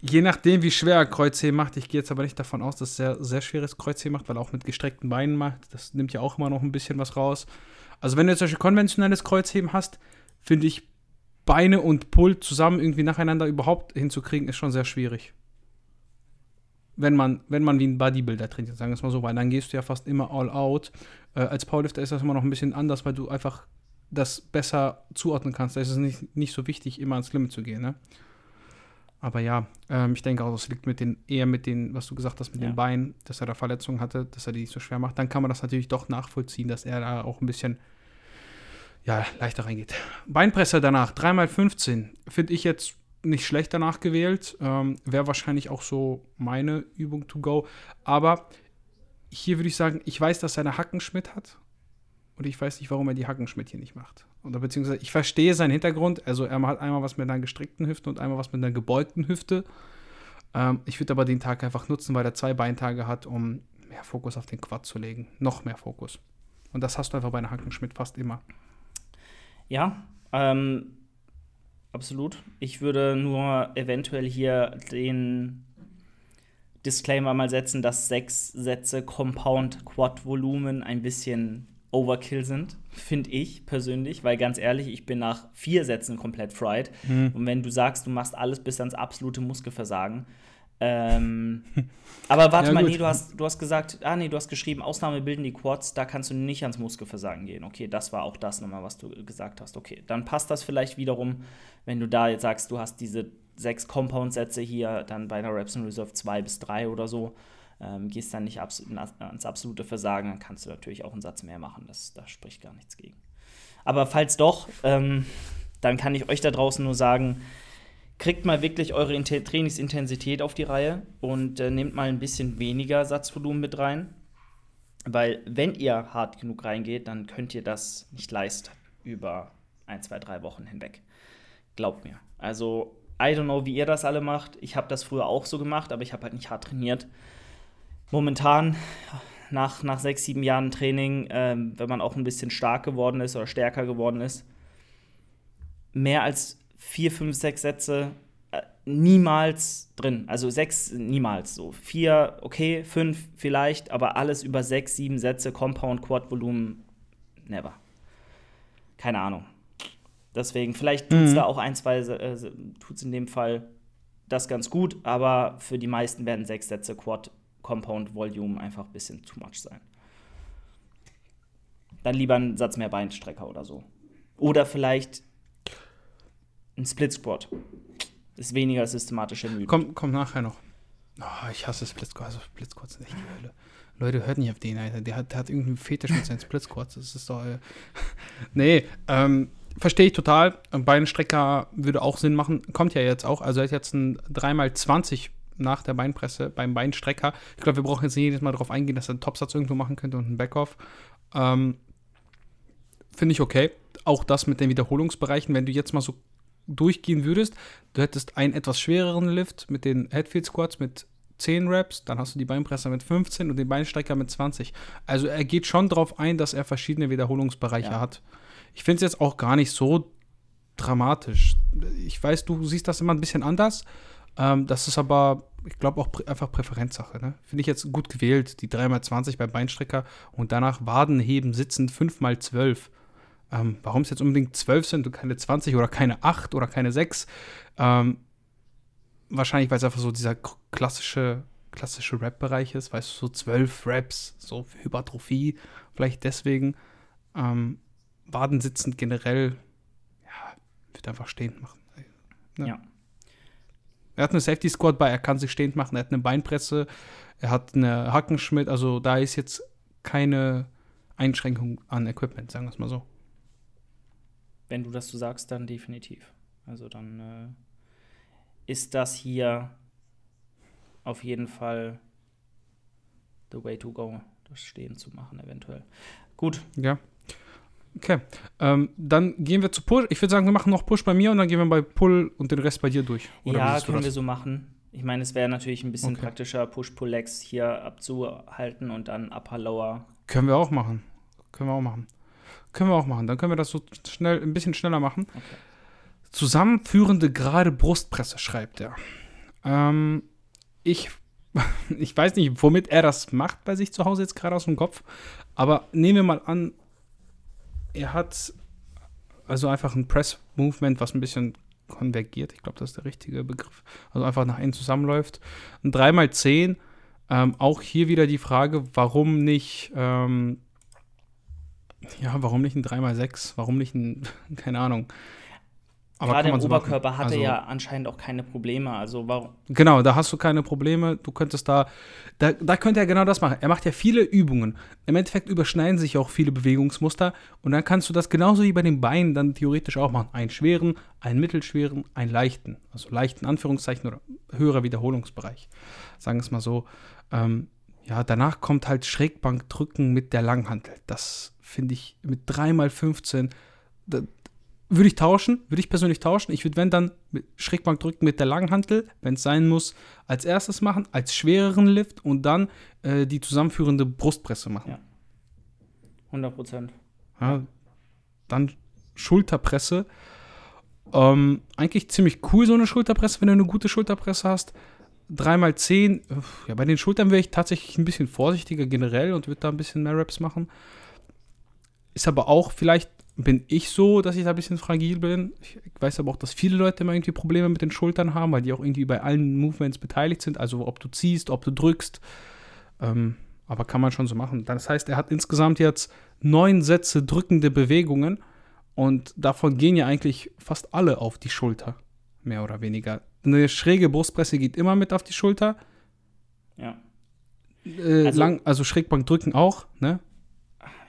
je nachdem, wie schwer er Kreuzheben macht, ich gehe jetzt aber nicht davon aus, dass er sehr schweres Kreuzheben macht, weil er auch mit gestreckten Beinen macht. Das nimmt ja auch immer noch ein bisschen was raus. Also, wenn du jetzt solche konventionelles Kreuzheben hast, finde ich Beine und Pull zusammen irgendwie nacheinander überhaupt hinzukriegen, ist schon sehr schwierig. Wenn man, wenn man wie ein Bodybuilder trainiert, sagen wir es mal so, weil dann gehst du ja fast immer all out. Äh, als Powerlifter ist das immer noch ein bisschen anders, weil du einfach das besser zuordnen kannst. Da ist es nicht, nicht so wichtig, immer ans Limit zu gehen. Ne? Aber ja, ähm, ich denke auch, es liegt mit den, eher mit den, was du gesagt hast, mit ja. den Beinen, dass er da Verletzungen hatte, dass er die nicht so schwer macht. Dann kann man das natürlich doch nachvollziehen, dass er da auch ein bisschen ja, leichter reingeht. Beinpresse danach, 3x15, finde ich jetzt nicht schlecht danach gewählt. Ähm, Wäre wahrscheinlich auch so meine Übung to go. Aber hier würde ich sagen, ich weiß, dass er eine Hackenschmidt hat. Und ich weiß nicht, warum er die Hackenschmidt hier nicht macht. Oder beziehungsweise ich verstehe seinen Hintergrund. Also er hat einmal was mit einer gestreckten Hüfte und einmal was mit einer gebeugten Hüfte. Ähm, ich würde aber den Tag einfach nutzen, weil er zwei Beintage hat, um mehr Fokus auf den Quad zu legen. Noch mehr Fokus. Und das hast du einfach bei einer Hackenschmidt fast immer. Ja, ähm, absolut. Ich würde nur eventuell hier den Disclaimer mal setzen, dass sechs Sätze Compound Quad Volumen ein bisschen Overkill sind, finde ich persönlich, weil ganz ehrlich, ich bin nach vier Sätzen komplett fried. Mhm. Und wenn du sagst, du machst alles bis ans absolute Muskelversagen, ähm, aber warte ja, mal, nee, du hast, du hast gesagt, ah nee, du hast geschrieben, Ausnahme bilden die Quads, da kannst du nicht ans Muskelversagen gehen. Okay, das war auch das nochmal, was du gesagt hast. Okay, dann passt das vielleicht wiederum, wenn du da jetzt sagst, du hast diese sechs Compound-Sätze hier, dann bei einer Reps in Reserve zwei bis drei oder so, ähm, gehst dann nicht abs ans absolute Versagen, dann kannst du natürlich auch einen Satz mehr machen. Das, da spricht gar nichts gegen. Aber falls doch, ähm, dann kann ich euch da draußen nur sagen, kriegt mal wirklich eure Trainingsintensität auf die Reihe und äh, nehmt mal ein bisschen weniger Satzvolumen mit rein. Weil wenn ihr hart genug reingeht, dann könnt ihr das nicht leisten über ein, zwei, drei Wochen hinweg. Glaubt mir. Also, I don't know, wie ihr das alle macht. Ich habe das früher auch so gemacht, aber ich habe halt nicht hart trainiert. Momentan, nach, nach sechs, sieben Jahren Training, ähm, wenn man auch ein bisschen stark geworden ist oder stärker geworden ist, mehr als vier, fünf, sechs Sätze äh, niemals drin. Also sechs niemals so. Vier, okay, fünf vielleicht, aber alles über sechs, sieben Sätze, Compound, Quad, Volumen, never. Keine Ahnung. Deswegen, vielleicht tut es mhm. da auch ein, zwei, äh, tut es in dem Fall das ganz gut, aber für die meisten werden sechs Sätze Quad, Compound, Volume einfach ein bisschen too much sein. Dann lieber einen Satz mehr Beinstrecker oder so. Oder vielleicht ein Split Squat. Ist weniger systematische Müde. Kommt komm nachher noch. Oh, ich hasse Split Squats. Also Split Squats sind echt die Hölle. Leute, hört nicht auf den, Alter. Der hat, der hat irgendeinen Fetisch mit seinen Split Squats. Das ist doch. Äh nee, ähm, verstehe ich total. Beinstrecker würde auch Sinn machen. Kommt ja jetzt auch. Also er hat jetzt ein 3x20 nach der Beinpresse beim Beinstrecker. Ich glaube, wir brauchen jetzt nicht jedes Mal darauf eingehen, dass er einen Topsatz irgendwo machen könnte und einen Backoff. Ähm, Finde ich okay. Auch das mit den Wiederholungsbereichen, wenn du jetzt mal so durchgehen würdest, du hättest einen etwas schwereren Lift mit den Headfield Squats mit 10 Reps, dann hast du die Beinpresser mit 15 und den Beinstrecker mit 20. Also er geht schon darauf ein, dass er verschiedene Wiederholungsbereiche ja. hat. Ich finde es jetzt auch gar nicht so dramatisch. Ich weiß, du siehst das immer ein bisschen anders. Ähm, das ist aber, ich glaube, auch prä einfach Präferenzsache. Ne? Finde ich jetzt gut gewählt, die 3x20 beim Beinstrecker und danach Wadenheben sitzen 5x12. Ähm, warum es jetzt unbedingt 12 sind und keine 20 oder keine 8 oder keine 6? Ähm, wahrscheinlich, weil es einfach so dieser klassische, klassische Rap-Bereich ist, weißt du, so 12 Raps, so Hypertrophie, vielleicht deswegen. Ähm, Waden sitzend generell, ja, wird einfach stehend machen. Ne? Ja. Er hat eine Safety Squad bei, er kann sich stehend machen, er hat eine Beinpresse, er hat eine Hackenschmidt, also da ist jetzt keine Einschränkung an Equipment, sagen wir es mal so. Wenn du das so sagst, dann definitiv. Also dann äh, ist das hier auf jeden Fall the way to go, das Stehen zu machen, eventuell. Gut. Ja. Okay. Ähm, dann gehen wir zu Push. Ich würde sagen, wir machen noch Push bei mir und dann gehen wir bei Pull und den Rest bei dir durch. Oder ja, können wir so machen. Ich meine, es wäre natürlich ein bisschen okay. praktischer, Push-Pull-Legs hier abzuhalten und dann Upper-Lower. Können wir auch machen. Können wir auch machen. Können wir auch machen. Dann können wir das so schnell, ein bisschen schneller machen. Okay. Zusammenführende gerade Brustpresse, schreibt er. Ähm, ich, ich weiß nicht, womit er das macht bei sich zu Hause jetzt gerade aus dem Kopf. Aber nehmen wir mal an, er hat also einfach ein Press-Movement, was ein bisschen konvergiert. Ich glaube, das ist der richtige Begriff. Also einfach nach innen zusammenläuft. Ein 3x10. Ähm, auch hier wieder die Frage, warum nicht, ähm, ja, warum nicht ein 3x6? Warum nicht ein, keine Ahnung, aber Gerade im Oberkörper machen. hatte also, ja anscheinend auch keine Probleme. Also warum? Genau, da hast du keine Probleme. Du könntest da, da, da könnte er genau das machen. Er macht ja viele Übungen. Im Endeffekt überschneiden sich auch viele Bewegungsmuster und dann kannst du das genauso wie bei den Beinen dann theoretisch auch machen. Einen schweren, einen mittelschweren, einen leichten. Also leichten Anführungszeichen oder höherer Wiederholungsbereich. Sagen wir es mal so. Ähm, ja, danach kommt halt Schrägbankdrücken mit der Langhantel. Das finde ich mit 3x15 würde ich tauschen, würde ich persönlich tauschen. Ich würde, wenn dann, mit Schrägbank drücken mit der Langhantel, wenn es sein muss, als erstes machen, als schwereren Lift und dann äh, die zusammenführende Brustpresse machen. Ja. 100 Prozent. Ja, dann Schulterpresse. Ähm, eigentlich ziemlich cool, so eine Schulterpresse, wenn du eine gute Schulterpresse hast. 3x10, ja, bei den Schultern wäre ich tatsächlich ein bisschen vorsichtiger generell und würde da ein bisschen mehr Raps machen. Ist aber auch vielleicht bin ich so, dass ich da ein bisschen fragil bin. Ich weiß aber auch, dass viele Leute immer irgendwie Probleme mit den Schultern haben, weil die auch irgendwie bei allen Movements beteiligt sind. Also ob du ziehst, ob du drückst. Ähm, aber kann man schon so machen. Das heißt, er hat insgesamt jetzt neun Sätze drückende Bewegungen und davon gehen ja eigentlich fast alle auf die Schulter. Mehr oder weniger. Eine schräge Brustpresse geht immer mit auf die Schulter. Ja. Äh, also, lang, also Schrägbank drücken auch, ne?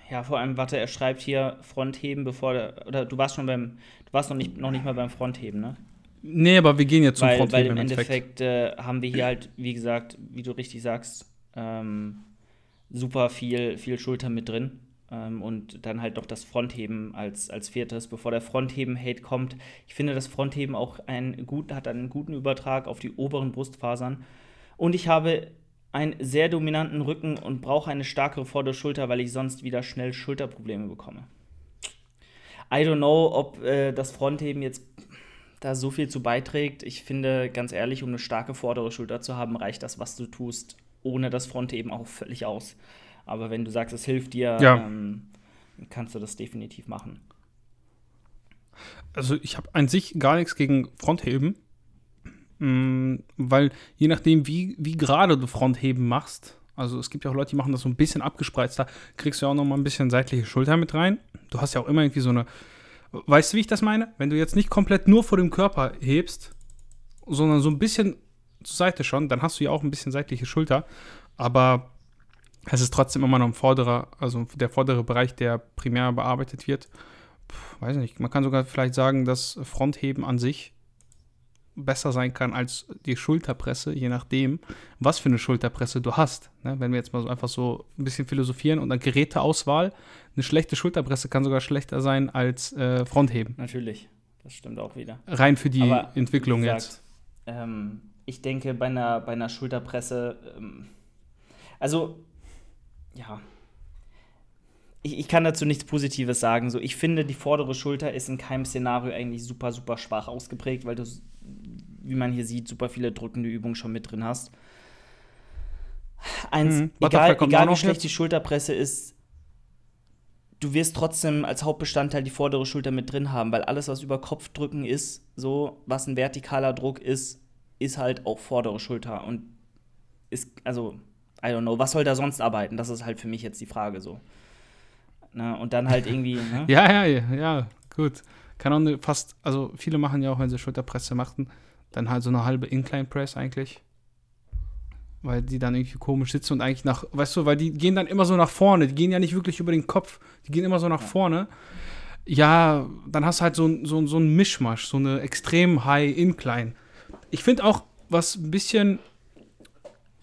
Ja, vor allem, warte, er schreibt hier Frontheben, bevor der, oder du warst schon beim, du warst noch nicht, noch nicht mal beim Frontheben, ne? Nee, aber wir gehen jetzt zum weil, Frontheben. Weil im Endeffekt, Endeffekt äh, haben wir hier halt, wie gesagt, wie du richtig sagst, ähm, super viel, viel Schulter mit drin. Ähm, und dann halt noch das Frontheben als, als viertes, bevor der Frontheben-Hate kommt. Ich finde, das Frontheben auch ein gut, hat einen guten Übertrag auf die oberen Brustfasern. Und ich habe einen sehr dominanten Rücken und brauche eine stärkere Vorderschulter, weil ich sonst wieder schnell Schulterprobleme bekomme. I don't know, ob äh, das Frontheben jetzt da so viel zu beiträgt. Ich finde, ganz ehrlich, um eine starke vordere Schulter zu haben, reicht das, was du tust, ohne das Frontheben auch völlig aus. Aber wenn du sagst, es hilft dir, ja. ähm, kannst du das definitiv machen. Also ich habe an sich gar nichts gegen Frontheben. Mm, weil je nachdem, wie, wie gerade du Frontheben machst, also es gibt ja auch Leute, die machen das so ein bisschen abgespreizter, kriegst du ja auch noch mal ein bisschen seitliche Schulter mit rein. Du hast ja auch immer irgendwie so eine, weißt du, wie ich das meine? Wenn du jetzt nicht komplett nur vor dem Körper hebst, sondern so ein bisschen zur Seite schon, dann hast du ja auch ein bisschen seitliche Schulter. Aber es ist trotzdem immer noch ein vorderer, also der vordere Bereich, der primär bearbeitet wird. Puh, weiß nicht, man kann sogar vielleicht sagen, dass Frontheben an sich besser sein kann als die Schulterpresse, je nachdem, was für eine Schulterpresse du hast. Ne? Wenn wir jetzt mal so einfach so ein bisschen philosophieren und dann Geräteauswahl, eine schlechte Schulterpresse kann sogar schlechter sein als äh, Frontheben. Natürlich, das stimmt auch wieder. Rein für die Aber, Entwicklung gesagt, jetzt. Ähm, ich denke, bei einer, bei einer Schulterpresse, ähm, also, ja, ich, ich, kann dazu nichts Positives sagen. So, ich finde, die vordere Schulter ist in keinem Szenario eigentlich super, super schwach ausgeprägt, weil du wie man hier sieht, super viele drückende Übungen schon mit drin hast. Eins, mhm. egal, egal wie schlecht die Schulterpresse ist, du wirst trotzdem als Hauptbestandteil die vordere Schulter mit drin haben, weil alles, was über Kopfdrücken ist, so, was ein vertikaler Druck ist, ist halt auch vordere Schulter. Und ist, also, I don't know, was soll da sonst arbeiten? Das ist halt für mich jetzt die Frage so. Na, ne, und dann halt irgendwie. Ne? ja, ja, ja, gut. Kann auch ne, fast, also viele machen ja auch, wenn sie Schulterpresse machen, dann halt so eine halbe Incline Press eigentlich. Weil die dann irgendwie komisch sitzen und eigentlich nach, weißt du, weil die gehen dann immer so nach vorne. Die gehen ja nicht wirklich über den Kopf. Die gehen immer so nach vorne. Ja, dann hast du halt so, so, so einen Mischmasch, so eine extrem High Incline. Ich finde auch, was ein bisschen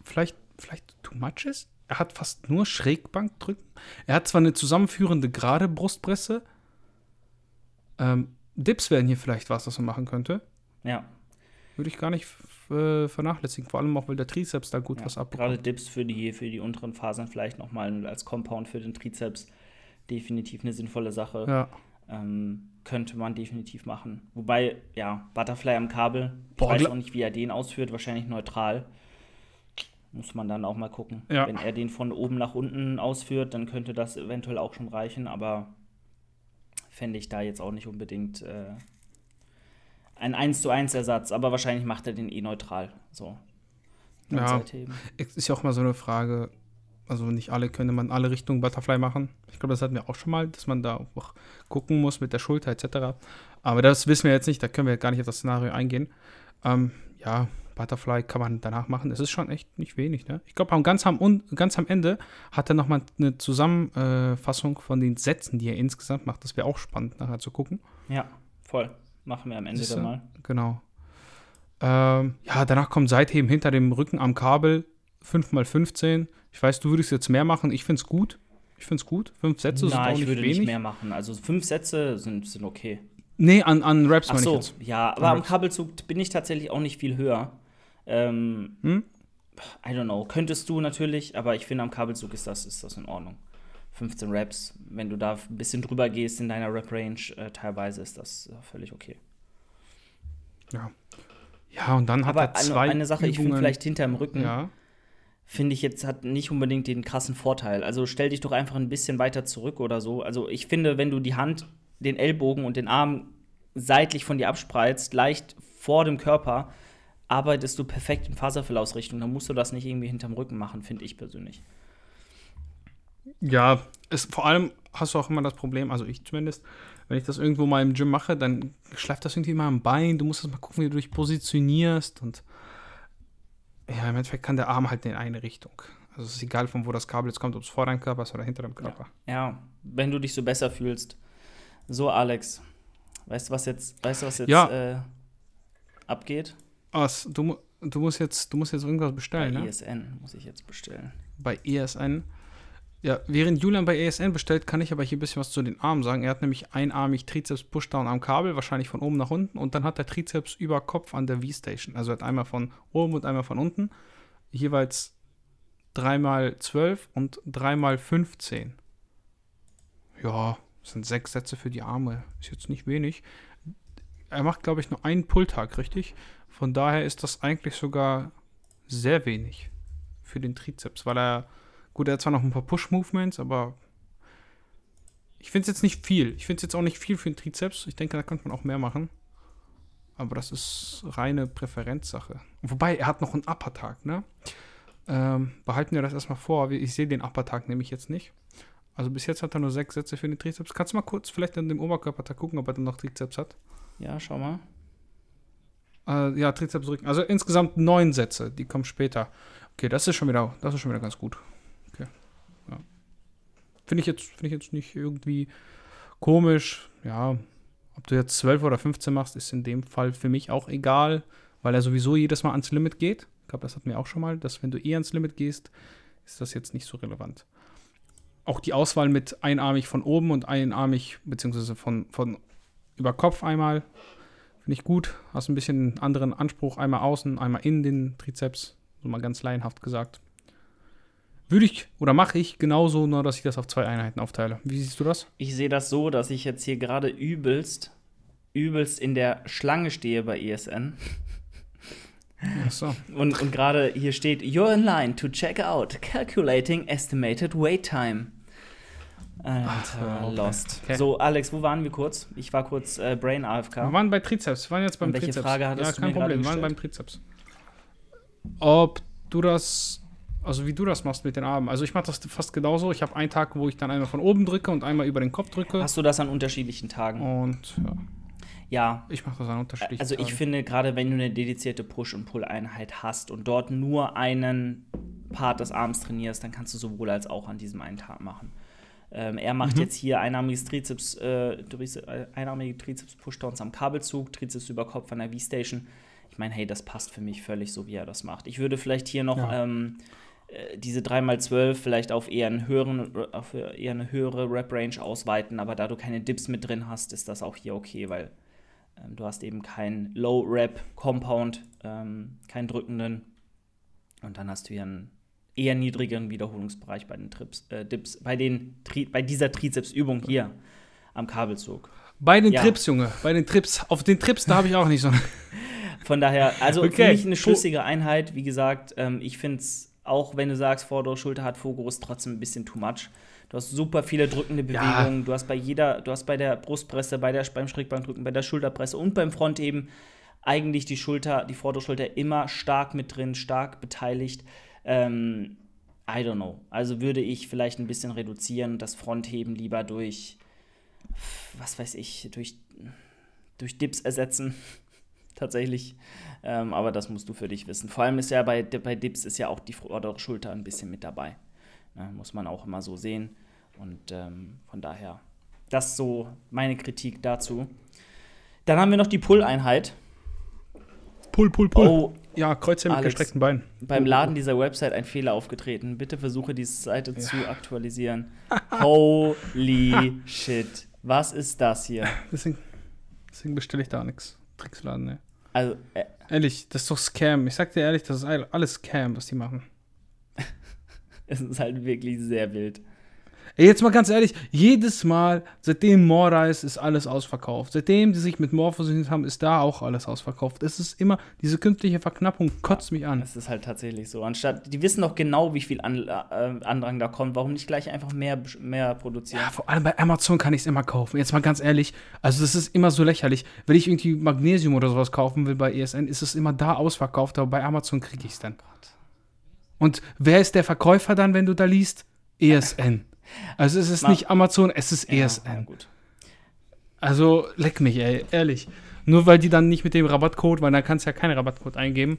vielleicht, vielleicht too much ist, er hat fast nur Schrägbank drücken. Er hat zwar eine zusammenführende gerade Brustpresse. Ähm, Dips wären hier vielleicht was, was man machen könnte. Ja würde ich gar nicht äh, vernachlässigen. Vor allem auch, weil der Trizeps da gut ja, was abbekommt. Gerade Dips für die, für die unteren Fasern vielleicht nochmal als Compound für den Trizeps definitiv eine sinnvolle Sache. Ja. Ähm, könnte man definitiv machen. Wobei, ja, Butterfly am Kabel, ich Boah, weiß gla- auch nicht, wie er den ausführt, wahrscheinlich neutral. Muss man dann auch mal gucken. Ja. Wenn er den von oben nach unten ausführt, dann könnte das eventuell auch schon reichen, aber fände ich da jetzt auch nicht unbedingt äh, ein 1 zu 1 Ersatz, aber wahrscheinlich macht er den eh neutral. So. Ja. Ist ja auch mal so eine Frage, also nicht alle können man alle Richtungen Butterfly machen. Ich glaube, das hatten wir auch schon mal, dass man da auch gucken muss mit der Schulter etc. Aber das wissen wir jetzt nicht, da können wir gar nicht auf das Szenario eingehen. Ähm, ja, Butterfly kann man danach machen. Es ist schon echt nicht wenig. Ne? Ich glaube, ganz, am ganz am Ende hat er nochmal eine Zusammenfassung von den Sätzen, die er insgesamt macht. Das wäre auch spannend, nachher zu gucken. Ja, voll. Machen wir am Ende Siehste? dann mal. Genau. Ähm, ja, danach kommt Seitheben hinter dem Rücken am Kabel 5x15. Ich weiß, du würdest jetzt mehr machen. Ich finde es gut. Ich finde es gut. Fünf Sätze sind auch Nein, ich nicht würde wenig. nicht mehr machen. Also fünf Sätze sind, sind okay. Nee, an, an Raps Ach meine so, ich jetzt. ja, aber am. Kabelzug bin ich tatsächlich auch nicht viel höher. Ähm, Hm? I don't know. Könntest du natürlich, aber ich finde, am Kabelzug ist das, ist das in Ordnung. 15 Raps, wenn du da ein bisschen drüber gehst in deiner Rap-Range, äh, teilweise ist das äh, völlig okay. Ja. Ja, und dann hat Aber er eine, zwei eine Sache, ich finde Übungen. vielleicht hinterm Rücken, Ja. finde ich jetzt, hat nicht unbedingt den krassen Vorteil. Also stell dich doch einfach ein bisschen weiter zurück oder so. Also ich finde, wenn du die Hand, den Ellbogen und den Arm seitlich von dir abspreizt, leicht vor dem Körper, arbeitest du perfekt in Faserverlaufsrichtung. Dann musst du das nicht irgendwie hinterm Rücken machen, finde ich persönlich. Ja, es, vor allem hast du auch immer das Problem, also ich zumindest, wenn ich das irgendwo mal im Gym mache, dann schleift das irgendwie mal am Bein. Du musst das mal gucken, wie du dich positionierst. Und ja, im Endeffekt kann der Arm halt in eine Richtung. Also es ist egal, von wo das Kabel jetzt kommt, ob es vor deinem Körper ist oder hinter deinem Körper. Ja, wenn du dich so besser fühlst. So, Alex, weißt du, was jetzt, weißt du, was jetzt Ja. äh, abgeht? Was, du, mu- du, musst jetzt, du musst jetzt irgendwas Bei bestellen, ne? ESN muss ich jetzt bestellen. Bei ESN. Ja, während Julian bei ESN bestellt, kann ich aber hier ein bisschen was zu den Armen sagen. Er hat nämlich einarmig Trizeps Pushdown am Kabel, wahrscheinlich von oben nach unten. Und dann hat er Trizeps über Kopf an der V-Station. Also er hat einmal von oben und einmal von unten. Jeweils 3x12 und 3x15. Ja, das sind sechs Sätze für die Arme. Ist jetzt nicht wenig. Er macht, glaube ich, nur einen Pulltag, richtig? Von daher ist das eigentlich sogar sehr wenig für den Trizeps, weil er, gut, er hat zwar noch ein paar Push-Movements, aber ich finde es jetzt nicht viel. Ich finde es jetzt auch nicht viel für den Trizeps. Ich denke, da könnte man auch mehr machen. Aber das ist reine Präferenzsache. Wobei, er hat noch einen Upper-Tag, ne? Ähm, behalten wir das erstmal vor. Ich sehe den Upper-Tag nämlich jetzt nicht. Also bis jetzt hat er nur sechs Sätze für den Trizeps. Kannst du mal kurz vielleicht an dem Oberkörpertag gucken, ob er dann noch Trizeps hat? Ja, schau mal. Äh, ja, Trizeps Rücken. Also insgesamt neun Sätze, die kommen später. Okay, das ist schon wieder, das ist schon wieder ganz gut. Okay. Ja. Finde ich jetzt, finde ich jetzt nicht irgendwie komisch. Ja, ob du jetzt 12 oder 15 machst, ist in dem Fall für mich auch egal, weil er sowieso jedes Mal ans Limit geht. Ich glaube, das hatten wir auch schon mal, dass wenn du eh ans Limit gehst, ist das jetzt nicht so relevant. Auch die Auswahl mit einarmig von oben und einarmig, beziehungsweise von, von über Kopf einmal, Finde ich gut. Hast ein bisschen einen anderen Anspruch. Einmal außen, einmal in den Trizeps. So mal ganz laienhaft gesagt. Würde ich oder mache ich genauso, nur dass ich das auf zwei Einheiten aufteile. Wie siehst du das? Ich sehe das so, dass ich jetzt hier gerade übelst, übelst in der Schlange stehe bei ESN. Achso. Und, und gerade hier steht, you're in line to check out, calculating estimated wait time. Alter, okay. lost. Okay. So, Alex, wo waren wir kurz? Ich war kurz äh, Brain AFK. Wir waren bei Trizeps. Wir waren jetzt beim Und welche Trizeps. Frage hattest ja, du kein Problem. Wir waren beim Trizeps. Ob du das, also wie du das machst mit den Armen. Also ich mache das fast genauso. Ich habe einen Tag, wo ich dann einmal von oben drücke und einmal über den Kopf drücke. Hast du das an unterschiedlichen Tagen? Und ja, Ja. ich mache das an unterschiedlichen Also ich Tagen. finde, gerade wenn du eine dedizierte Push- und Pull-Einheit hast und dort nur einen Part des Arms trainierst, dann kannst du sowohl als auch an diesem einen Tag machen. Ähm, er macht Mhm. jetzt hier einarmiges Trizeps, äh, äh, einarmige Trizeps-Pushdowns am Kabelzug, Trizeps über Kopf an der V-Station. Ich meine, hey, das passt für mich völlig so, wie er das macht. Ich würde vielleicht hier noch Ja. ähm, äh, diese 3x12 vielleicht auf eher, einen höheren, auf eher eine höhere Rep-Range ausweiten, aber da du keine Dips mit drin hast, ist das auch hier okay, weil ähm, du hast eben keinen Low-Rep-Compound, ähm, keinen drückenden. Und dann hast du hier einen eher niedrigeren Wiederholungsbereich bei den Trips, äh, Dips, bei, den, Tri bei dieser Trizepsübung hier am Kabelzug. Bei den ja. Trips, Junge, bei den Trips. Auf den Trips, da habe ich auch nicht so. Von daher, also okay. für mich eine schlüssige Einheit. Wie gesagt, ähm, ich finde es, auch wenn du sagst, vordere Schulter hat Fokus, trotzdem ein bisschen too much. Du hast super viele drückende Bewegungen. Ja. Du hast bei jeder, du hast bei der Brustpresse, bei der, beim Schrägbankdrücken, bei der Schulterpresse und beim Frontheben eigentlich die Schulter, die vordere Schulter immer stark mit drin, stark beteiligt. Ähm, I don't know. Also würde ich vielleicht ein bisschen reduzieren das Frontheben lieber durch, was weiß ich, durch, durch Dips ersetzen. Tatsächlich. Ähm, aber das musst du für dich wissen. Vor allem ist ja bei, bei Dips ist ja auch die vordere Schulter ein bisschen mit dabei. Ne, muss man auch immer so sehen. Und ähm, von daher, das so meine Kritik dazu. Dann haben wir noch die Pull-Einheit. Pull, pull, pull. Oh, ja, Kreuze mit Alex, gestreckten Beinen. Beim Laden dieser Website ein Fehler aufgetreten. Bitte versuche diese Seite ja. zu aktualisieren. Holy shit. Was ist das hier? Deswegen, deswegen bestelle ich da nichts. Tricksladen, ne? Also, äh, ehrlich, das ist doch Scam. Ich sag dir ehrlich, das ist alles Scam, was die machen. es ist halt wirklich sehr wild. Ey, jetzt mal ganz ehrlich, jedes Mal, seitdem Mora ist, ist alles ausverkauft. Seitdem die sich mit Moore fusioniert haben, ist da auch alles ausverkauft. Es ist immer, diese künstliche Verknappung kotzt mich an. Es ist halt tatsächlich so. Anstatt, die wissen doch genau, wie viel an, äh, Andrang da kommt. Warum nicht gleich einfach mehr, mehr produzieren? Ja, vor allem bei Amazon kann ich es immer kaufen. Jetzt mal ganz ehrlich, also das ist immer so lächerlich. Wenn ich irgendwie Magnesium oder sowas kaufen will bei ESN, ist es immer da ausverkauft, aber bei Amazon kriege ich es dann. Und wer ist der Verkäufer dann, wenn du da liest? ESN. Also es ist Ma nicht Amazon, es ist ESN. Ja, gut. Also leck mich, ey, ehrlich. Nur weil die dann nicht mit dem Rabattcode, weil da kannst du ja keinen Rabattcode eingeben.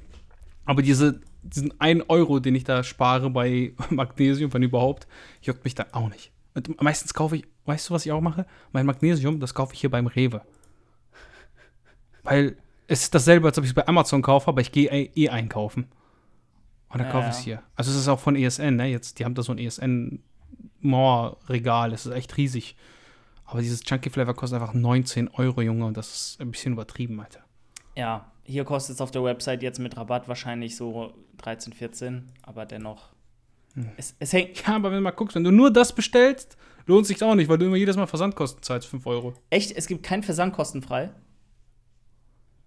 Aber diese, diesen 1 Euro, den ich da spare bei Magnesium, wenn überhaupt, juckt mich dann auch nicht. Und meistens kaufe ich, weißt du, was ich auch mache? Mein Magnesium, das kaufe ich hier beim Rewe. Weil es ist dasselbe, als ob ich es bei Amazon kaufe, aber ich gehe eh, eh einkaufen. Und dann ja, kaufe ich es hier. Also es ist auch von ESN, ne? Jetzt, die haben da so ein ESN Mauerregal. Es ist echt riesig. Aber dieses Chunky Flavor kostet einfach 19 Euro, Junge, und das ist ein bisschen übertrieben, Alter. Ja, hier kostet es auf der Website jetzt mit Rabatt wahrscheinlich so 13, 14, aber dennoch. Hm. Es, es hängt. Ja, aber wenn du mal guckst, wenn du nur das bestellst, lohnt sich auch nicht, weil du immer jedes Mal Versandkosten zahlst, 5 Euro. Echt? Es gibt keinen Versandkostenfrei?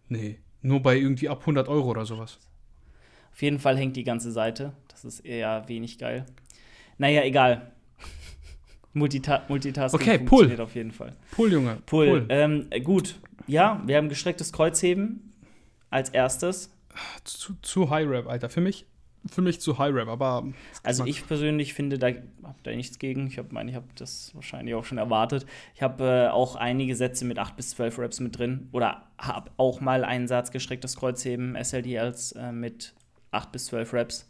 Nee, nur bei irgendwie ab 100 Euro oder sowas. Auf jeden Fall hängt die ganze Seite. Das ist eher wenig geil. Naja, egal. Multita Multitasking okay, funktioniert Pull. auf jeden Fall. Pull, Junge. Pull. Pull. Ähm, gut. Ja, wir haben gestrecktes Kreuzheben als erstes. Zu, zu High Rap, Alter. Für mich, für mich zu High Rap, aber. Also ich persönlich finde, da habe da nichts gegen. Ich meine, ich habe das wahrscheinlich auch schon erwartet. Ich habe äh, auch einige Sätze mit 8 bis 12 Raps mit drin. Oder habe auch mal einen Satz gestrecktes Kreuzheben, SLDLs äh, mit 8 bis 12 Raps.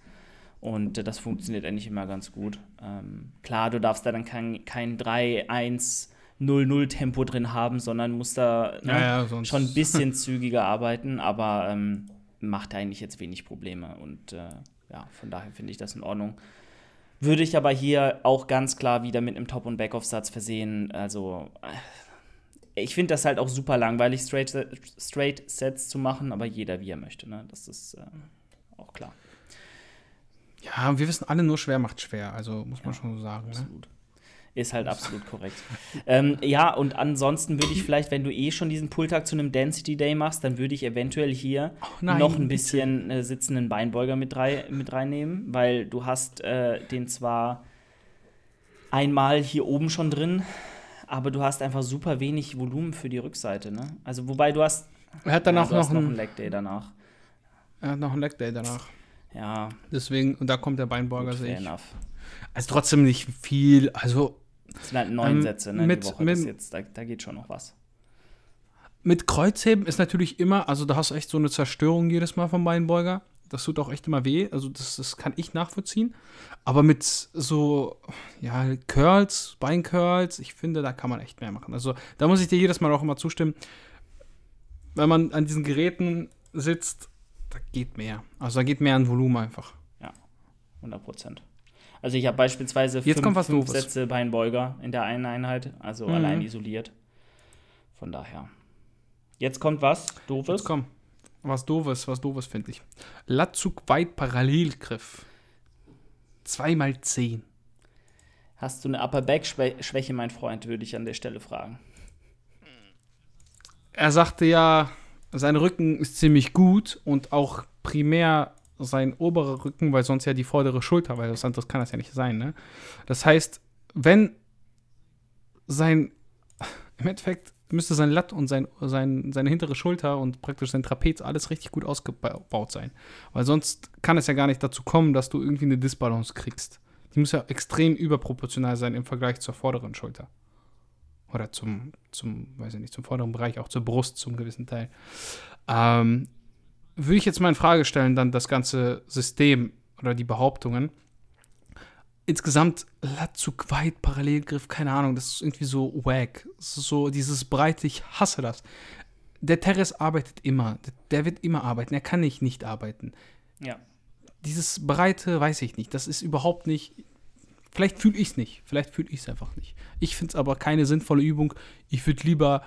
Und äh, das funktioniert eigentlich immer ganz gut. Ähm, klar, du darfst da dann kein, kein 3-1-0-0-Tempo drin haben, sondern musst da ne, ja, ja, schon ein bisschen zügiger arbeiten, aber ähm, macht eigentlich jetzt wenig Probleme. Und äh, ja, von daher finde ich das in Ordnung. Würde ich aber hier auch ganz klar wieder mit einem Top- und Backoff-Satz versehen. Also, äh, ich finde das halt auch super langweilig, Straight, Straight Sets zu machen, aber jeder wie er möchte. Ne? Das ist äh, auch klar. Ja, wir wissen alle nur, schwer macht schwer. Also muss man schon so sagen. Ne? Absolut. Ne? Ist halt absolut korrekt. ähm, ja, und ansonsten würde ich vielleicht, wenn du eh schon diesen Pulltag zu einem Density Day machst, dann würde ich eventuell hier oh nein, noch ein bisschen äh, sitzenden Beinbeuger mit, rei mit reinnehmen, weil du hast äh, den zwar einmal hier oben schon drin, aber du hast einfach super wenig Volumen für die Rückseite. Ne? Also wobei du hast. Er hat danach ja, noch, noch einen Leg Day danach. Er hat noch einen Leg Day danach. Ja. Deswegen, und da kommt der Beinbeuger, sehe ich. Also trotzdem nicht viel, also. Das sind halt neun ähm, Sätze, ne? Mit, die Woche mit, jetzt, da, da geht schon noch was. Mit Kreuzheben ist natürlich immer, also da hast du echt so eine Zerstörung jedes Mal vom Beinbeuger. Das tut auch echt immer weh. Also, das, das kann ich nachvollziehen. Aber mit so, ja, Curls, Beincurls, ich finde, da kann man echt mehr machen. Also, da muss ich dir jedes Mal auch immer zustimmen. Wenn man an diesen Geräten sitzt, da geht mehr. Also da geht mehr an Volumen einfach. Ja, 100 Prozent. Also ich habe beispielsweise Jetzt fünf, fünf. Sätze Beinbeuger in der einen Einheit, also mhm. allein isoliert. Von daher. Jetzt kommt was Doofes. Jetzt kommt was Doofes, was Doofes finde ich. Latzug weit Parallelgriff. Zweimal zehn. Hast du eine Upper Back Schwäche, mein Freund, würde ich an der Stelle fragen. Er sagte ja, sein Rücken ist ziemlich gut und auch primär sein oberer Rücken, weil sonst ja die vordere Schulter, weil anderes kann das ja nicht sein, ne? Das heißt, wenn sein, im Endeffekt müsste sein Latt und sein, sein, seine hintere Schulter und praktisch sein Trapez alles richtig gut ausgebaut sein. Weil sonst kann es ja gar nicht dazu kommen, dass du irgendwie eine Disbalance kriegst. Die muss ja extrem überproportional sein im Vergleich zur vorderen Schulter. Oder zum, zum, weiß ich nicht, zum vorderen Bereich, auch zur Brust zum gewissen Teil. Ähm, würde ich jetzt mal in Frage stellen, dann das ganze System oder die Behauptungen. Insgesamt Latzug weit, Parallelgriff, keine Ahnung, das ist irgendwie so wack. Das ist so dieses breite, ich hasse das. Der Teres arbeitet immer, der wird immer arbeiten, er kann nicht nicht arbeiten. Ja. Dieses breite, weiß ich nicht, das ist überhaupt nicht, vielleicht fühle ich es nicht, vielleicht fühle ich es einfach nicht. Ich finde es aber keine sinnvolle Übung. Ich würde lieber,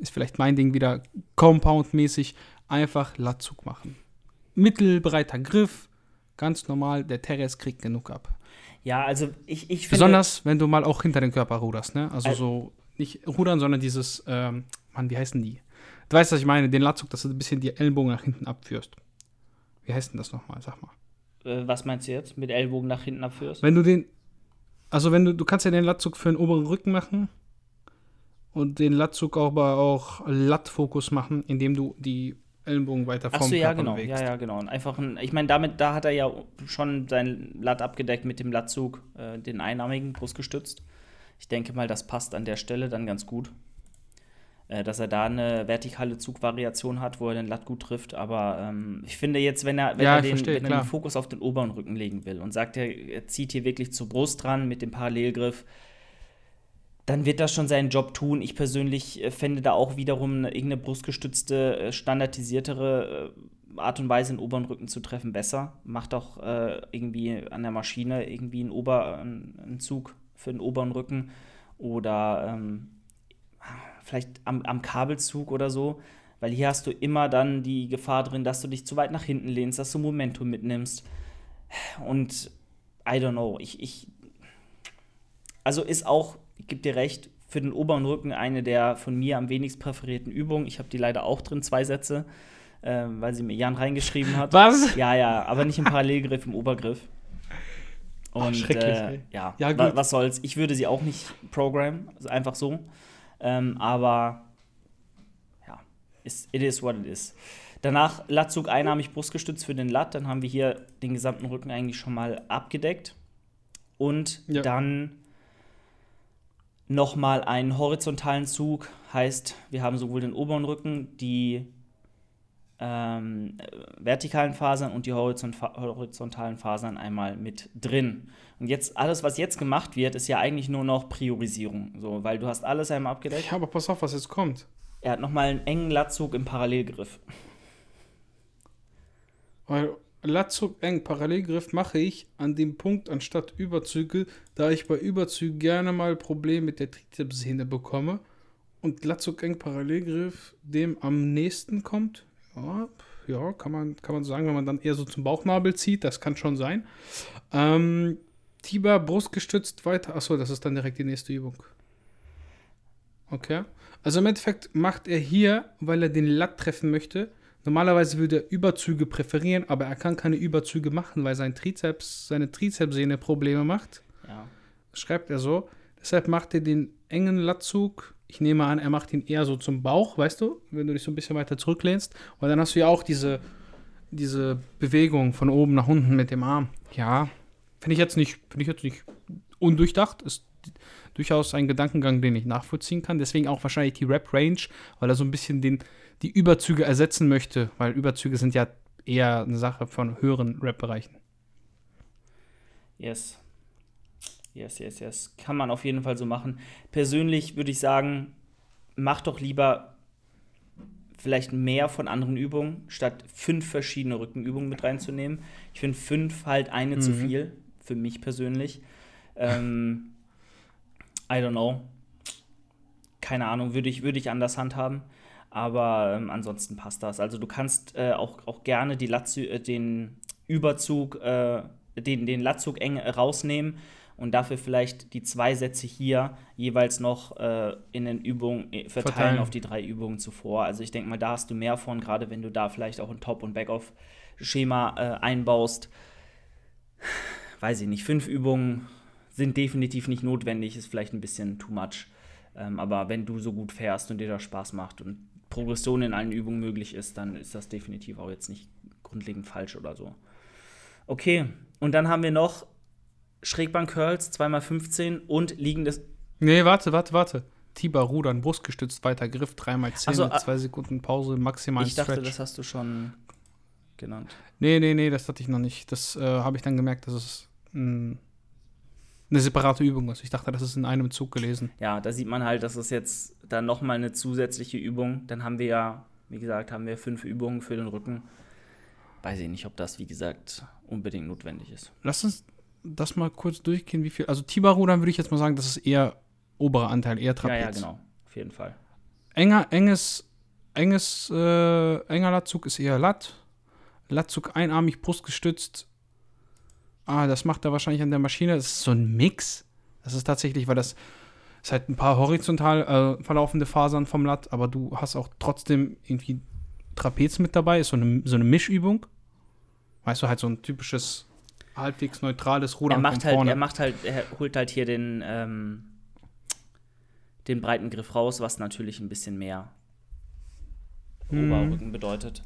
ist vielleicht mein Ding wieder, Compound-mäßig einfach Latzug machen. Mittelbreiter Griff, ganz normal, der Teres kriegt genug ab. Ja, also ich, ich finde. Besonders, wenn du mal auch hinter den Körper ruderst, ne? Also, also so, nicht rudern, sondern dieses, ähm, Mann, wie heißen die? Du weißt, was ich meine, den Latzug, dass du ein bisschen die Ellenbogen nach hinten abführst. Wie heißt denn das nochmal? Sag mal. Äh, was meinst du jetzt? Mit Ellbogen nach hinten abführst? Wenn du den. Also wenn du, du kannst ja den Latzug für den oberen Rücken machen und den Latzug aber auch Lattfokus machen, indem du die Ellenbogen weiter vorm Ach so, ja, genau. Bewegst. Ja, ja, genau. Und einfach ein, ich meine, damit, da hat er ja schon sein Latt abgedeckt mit dem Lattzug, äh, den einarmigen, brustgestützt. Ich denke mal, das passt an der Stelle dann ganz gut. Äh, dass er da eine vertikale Zugvariation hat, wo er den Latt gut trifft. Aber ähm, ich finde jetzt, wenn er, wenn ja, er, den, verstehe, wenn er den Fokus auf den oberen Rücken legen will und sagt, er, er zieht hier wirklich zur Brust dran mit dem Parallelgriff, dann wird das schon seinen Job tun. Ich persönlich äh, fände da auch wiederum eine, irgendeine brustgestützte, äh, standardisiertere äh, Art und Weise, den oberen Rücken zu treffen, besser. Macht auch äh, irgendwie an der Maschine irgendwie einen, Ober, einen Zug für den oberen Rücken oder ähm, vielleicht am, am Kabelzug oder so. Weil hier hast du immer dann die Gefahr drin, dass du dich zu weit nach hinten lehnst, dass du Momentum mitnimmst. Und I don't know, ich, ich also ist auch ich gebe dir recht, für den oberen Rücken eine der von mir am wenigst präferierten Übungen. Ich habe die leider auch drin, zwei Sätze, äh, weil sie mir Jan reingeschrieben hat. Was? Ja, ja, aber nicht im Parallelgriff, im Obergriff. Und Ach, schrecklich, äh, ja, ja wa was soll's. Ich würde sie auch nicht programmen, also einfach so. Ähm, aber ja, it is what it is. Danach Latzug einarmig brustgestützt für den Latt. Dann haben wir hier den gesamten Rücken eigentlich schon mal abgedeckt. Und ja. dann nochmal einen horizontalen Zug. Heißt, wir haben sowohl den oberen Rücken, die ähm, vertikalen Fasern und die horizontalen Fasern einmal mit drin. Und jetzt, alles, was jetzt gemacht wird, ist ja eigentlich nur noch Priorisierung. So, weil du hast alles einmal abgedeckt. Ja, aber pass auf, was jetzt kommt. Er hat nochmal einen engen Lattzug im Parallelgriff. Weil Latzug eng Parallelgriff mache ich an dem Punkt anstatt Überzüge, da ich bei Überzügen gerne mal Probleme mit der Trizepssehne bekomme und Latzug eng Parallelgriff dem am nächsten kommt. Ja, ja, kann man, kann man sagen, wenn man dann eher so zum Bauchnabel zieht, das kann schon sein. Ähm, Tiber brustgestützt weiter. Achso, das ist dann direkt die nächste Übung. Okay. Also im Endeffekt macht er hier, weil er den Latt treffen möchte, Normalerweise würde er Überzüge präferieren, aber er kann keine Überzüge machen, weil sein Trizeps, seine Trizepssehne Probleme macht. Ja. Schreibt er so. Deshalb macht er den engen Lattzug. Ich nehme an, er macht ihn eher so zum Bauch, weißt du, wenn du dich so ein bisschen weiter zurücklehnst. Und dann hast du ja auch diese, diese Bewegung von oben nach unten mit dem Arm. Ja, finde ich jetzt nicht, finde ich jetzt nicht undurchdacht. Ist durchaus ein Gedankengang, den ich nachvollziehen kann. Deswegen auch wahrscheinlich die Rap-Range, weil er so ein bisschen den die Überzüge ersetzen möchte, weil Überzüge sind ja eher eine Sache von höheren Rap-Bereichen. Yes. Yes, yes, yes. Kann man auf jeden Fall so machen. Persönlich würde ich sagen, mach doch lieber vielleicht mehr von anderen Übungen, statt fünf verschiedene Rückenübungen mit reinzunehmen. Ich finde fünf halt eine mhm. zu viel, für mich persönlich. Ähm, I don't know. Keine Ahnung, würde ich, würde ich anders handhaben. Aber ähm, ansonsten passt das. Also du kannst äh, auch, auch gerne die Latz, äh, den Überzug äh, den, den Latzug eng rausnehmen und dafür vielleicht die zwei Sätze hier jeweils noch äh, in den Übungen äh, verteilen, verteilen, auf die drei Übungen zuvor. Also ich denke mal, da hast du mehr von, gerade wenn du da vielleicht auch ein Top- und Back-Off-Schema äh, einbaust. Weiß ich nicht, fünf Übungen sind definitiv nicht notwendig, ist vielleicht ein bisschen too much. Ähm, aber wenn du so gut fährst und dir das Spaß macht und Progression in allen Übungen möglich ist, dann ist das definitiv auch jetzt nicht grundlegend falsch oder so. Okay, und dann haben wir noch Schrägbank Curls, 2x15 und liegendes. Nee, warte, warte, warte. Tiber Rudern, Brustgestützt, weiter Griff, 3x10 so, mit 2 Sekunden Pause, maximal Ich dachte, Stretch. das hast du schon genannt. Nee, nee, nee, das hatte ich noch nicht. Das äh, habe ich dann gemerkt, dass es mh, eine separate Übung ist. Ich dachte, das ist in einem Zug gelesen. Ja, da sieht man halt, dass es jetzt dann nochmal eine zusätzliche Übung. Dann haben wir ja, wie gesagt, haben wir fünf Übungen für den Rücken. Weiß ich nicht, ob das, wie gesagt, unbedingt notwendig ist. Lass uns das mal kurz durchgehen, wie viel. Also Tiba-Rudern würde ich jetzt mal sagen, das ist eher oberer Anteil, eher Trapez. Ja, ja, genau. Auf jeden Fall. Enger, enges, enges, äh, enger Latzug ist eher Latt. Latzug einarmig, brustgestützt. Ah, das macht er wahrscheinlich an der Maschine. Das ist so ein Mix. Das ist tatsächlich, weil das ist halt ein paar horizontal äh, verlaufende Fasern vom Latt, aber du hast auch trotzdem irgendwie Trapez mit dabei. Ist so eine, so eine Mischübung. Weißt du, halt so ein typisches halbwegs neutrales Rudern er macht halt. Er macht halt, er holt halt hier den, ähm, den breiten Griff raus, was natürlich ein bisschen mehr hm. Oberrücken bedeutet.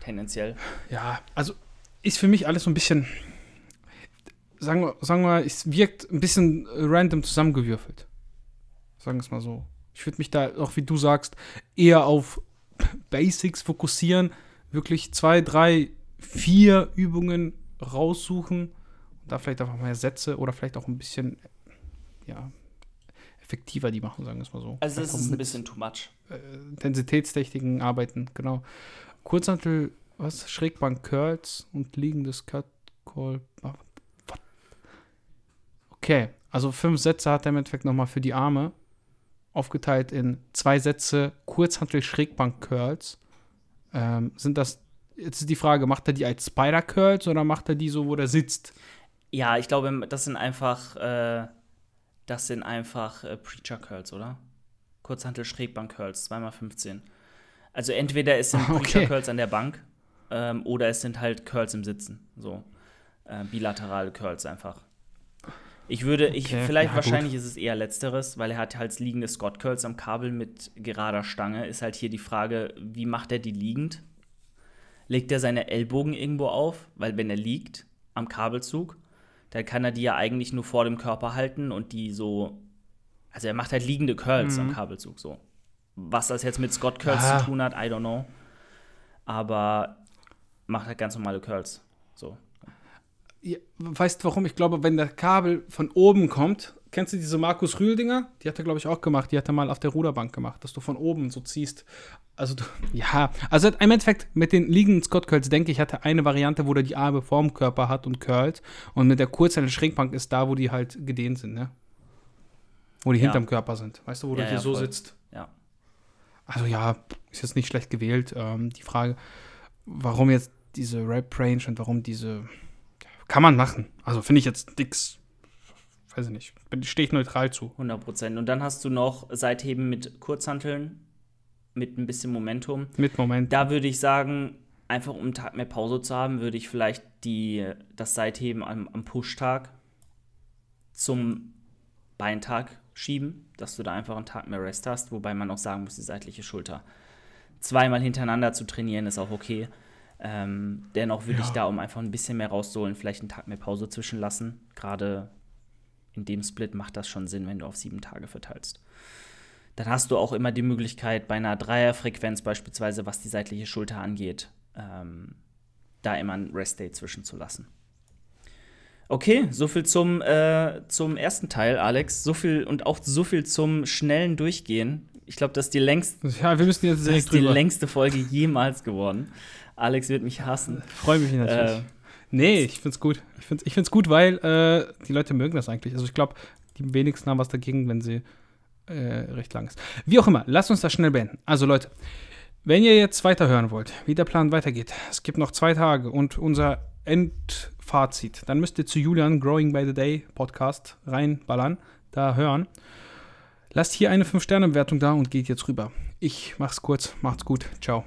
Tendenziell. Ja, also ist für mich alles so ein bisschen, sagen wir, sagen wir es wirkt ein bisschen random zusammengewürfelt. Sagen wir es mal so. Ich würde mich da, auch wie du sagst, eher auf Basics fokussieren. Wirklich zwei, drei, vier Übungen raussuchen und da vielleicht einfach mehr Sätze oder vielleicht auch ein bisschen ja, effektiver die machen, sagen wir es mal so. Also es ist ein bisschen too much. Äh, Intensitätstechniken arbeiten, genau. Kurzhantel, was? Schrägbank Curls und liegendes Cut Call. Okay, also fünf Sätze hat er im Endeffekt nochmal für die Arme. Aufgeteilt in zwei Sätze Kurzhantel Schrägbank Curls. Ähm, sind das Jetzt ist die Frage, macht er die als Spider-Curls oder macht er die so, wo der sitzt? Ja, ich glaube, das sind einfach, äh, das sind einfach äh, Preacher-Curls, oder? Kurzhantel Schrägbank-Curls, 2x15. Also entweder es sind okay. Preacher-Curls an der Bank ähm, oder es sind halt Curls im Sitzen. So. Äh, bilaterale Curls einfach. Ich würde, okay. ich, vielleicht ja, wahrscheinlich gut. ist es eher letzteres, weil er hat halt liegende Scott Curls am Kabel mit gerader Stange. Ist halt hier die Frage, wie macht er die liegend? legt er seine Ellbogen irgendwo auf, weil wenn er liegt am Kabelzug, dann kann er die ja eigentlich nur vor dem Körper halten und die so, also er macht halt liegende Curls mhm. am Kabelzug so. Was das jetzt mit Scott Curls ah. zu tun hat, I don't know. Aber macht halt ganz normale Curls. So. Weißt du warum? Ich glaube, wenn der Kabel von oben kommt, kennst du diese Markus Rühl-Dinger? Die hat er, glaube ich, auch gemacht. Die hat er mal auf der Ruderbank gemacht, dass du von oben so ziehst. Also, du, ja, also im Endeffekt mit den liegenden Scott Curls, denke ich, hat er eine Variante, wo der die Arme vorm Körper hat und curlt. Und mit der Kurzhantel Schrägbank ist da, wo die halt gedehnt sind, ne? Wo die ja. hinterm Körper sind. Weißt du, wo ja, du hier ja, so voll. sitzt? Ja. Also, ja, ist jetzt nicht schlecht gewählt. Ähm, die Frage, warum jetzt diese Rap-Range und warum diese kann man machen. Also finde ich jetzt nix, weiß ich nicht, stehe ich neutral zu. 100 Prozent. Und dann hast du noch Seitheben mit Kurzhanteln, mit ein bisschen Momentum. Mit Momentum. Da würde ich sagen, einfach um einen Tag mehr Pause zu haben, würde ich vielleicht die, das Seitheben am, am Pushtag zum Beintag schieben, dass du da einfach einen Tag mehr Rest hast, wobei man auch sagen muss, die seitliche Schulter zweimal hintereinander zu trainieren ist auch okay. Ähm, dennoch würde ja. ich da, um einfach ein bisschen mehr rauszuholen, vielleicht einen Tag mehr Pause zwischenlassen. Gerade in dem Split macht das schon Sinn, wenn du auf sieben Tage verteilst. Dann hast du auch immer die Möglichkeit, bei einer Dreierfrequenz beispielsweise, was die seitliche Schulter angeht, ähm, da immer einen Rest-Day zwischenzulassen. Okay, so viel zum, äh, zum ersten Teil, Alex. So viel und auch so viel zum schnellen Durchgehen. Ich glaube, das ist die längste, ja, wir müssen jetzt das ist die längste Folge jemals geworden. Alex wird mich hassen. Freue mich natürlich. Äh, nee, ich find's gut. Ich find's, ich find's gut, weil äh, die Leute mögen das eigentlich. Also ich glaube, die wenigsten haben was dagegen, wenn sie äh, recht lang ist. Wie auch immer, lasst uns das schnell beenden. Also Leute, wenn ihr jetzt weiterhören wollt, wie der Plan weitergeht, es gibt noch zwei Tage und unser Endfazit. Dann müsst ihr zu Julian Growing by the Day Podcast reinballern, da hören. Lasst hier eine 5-Sterne-Bewertung da und geht jetzt rüber. Ich mach's kurz, macht's gut. Ciao.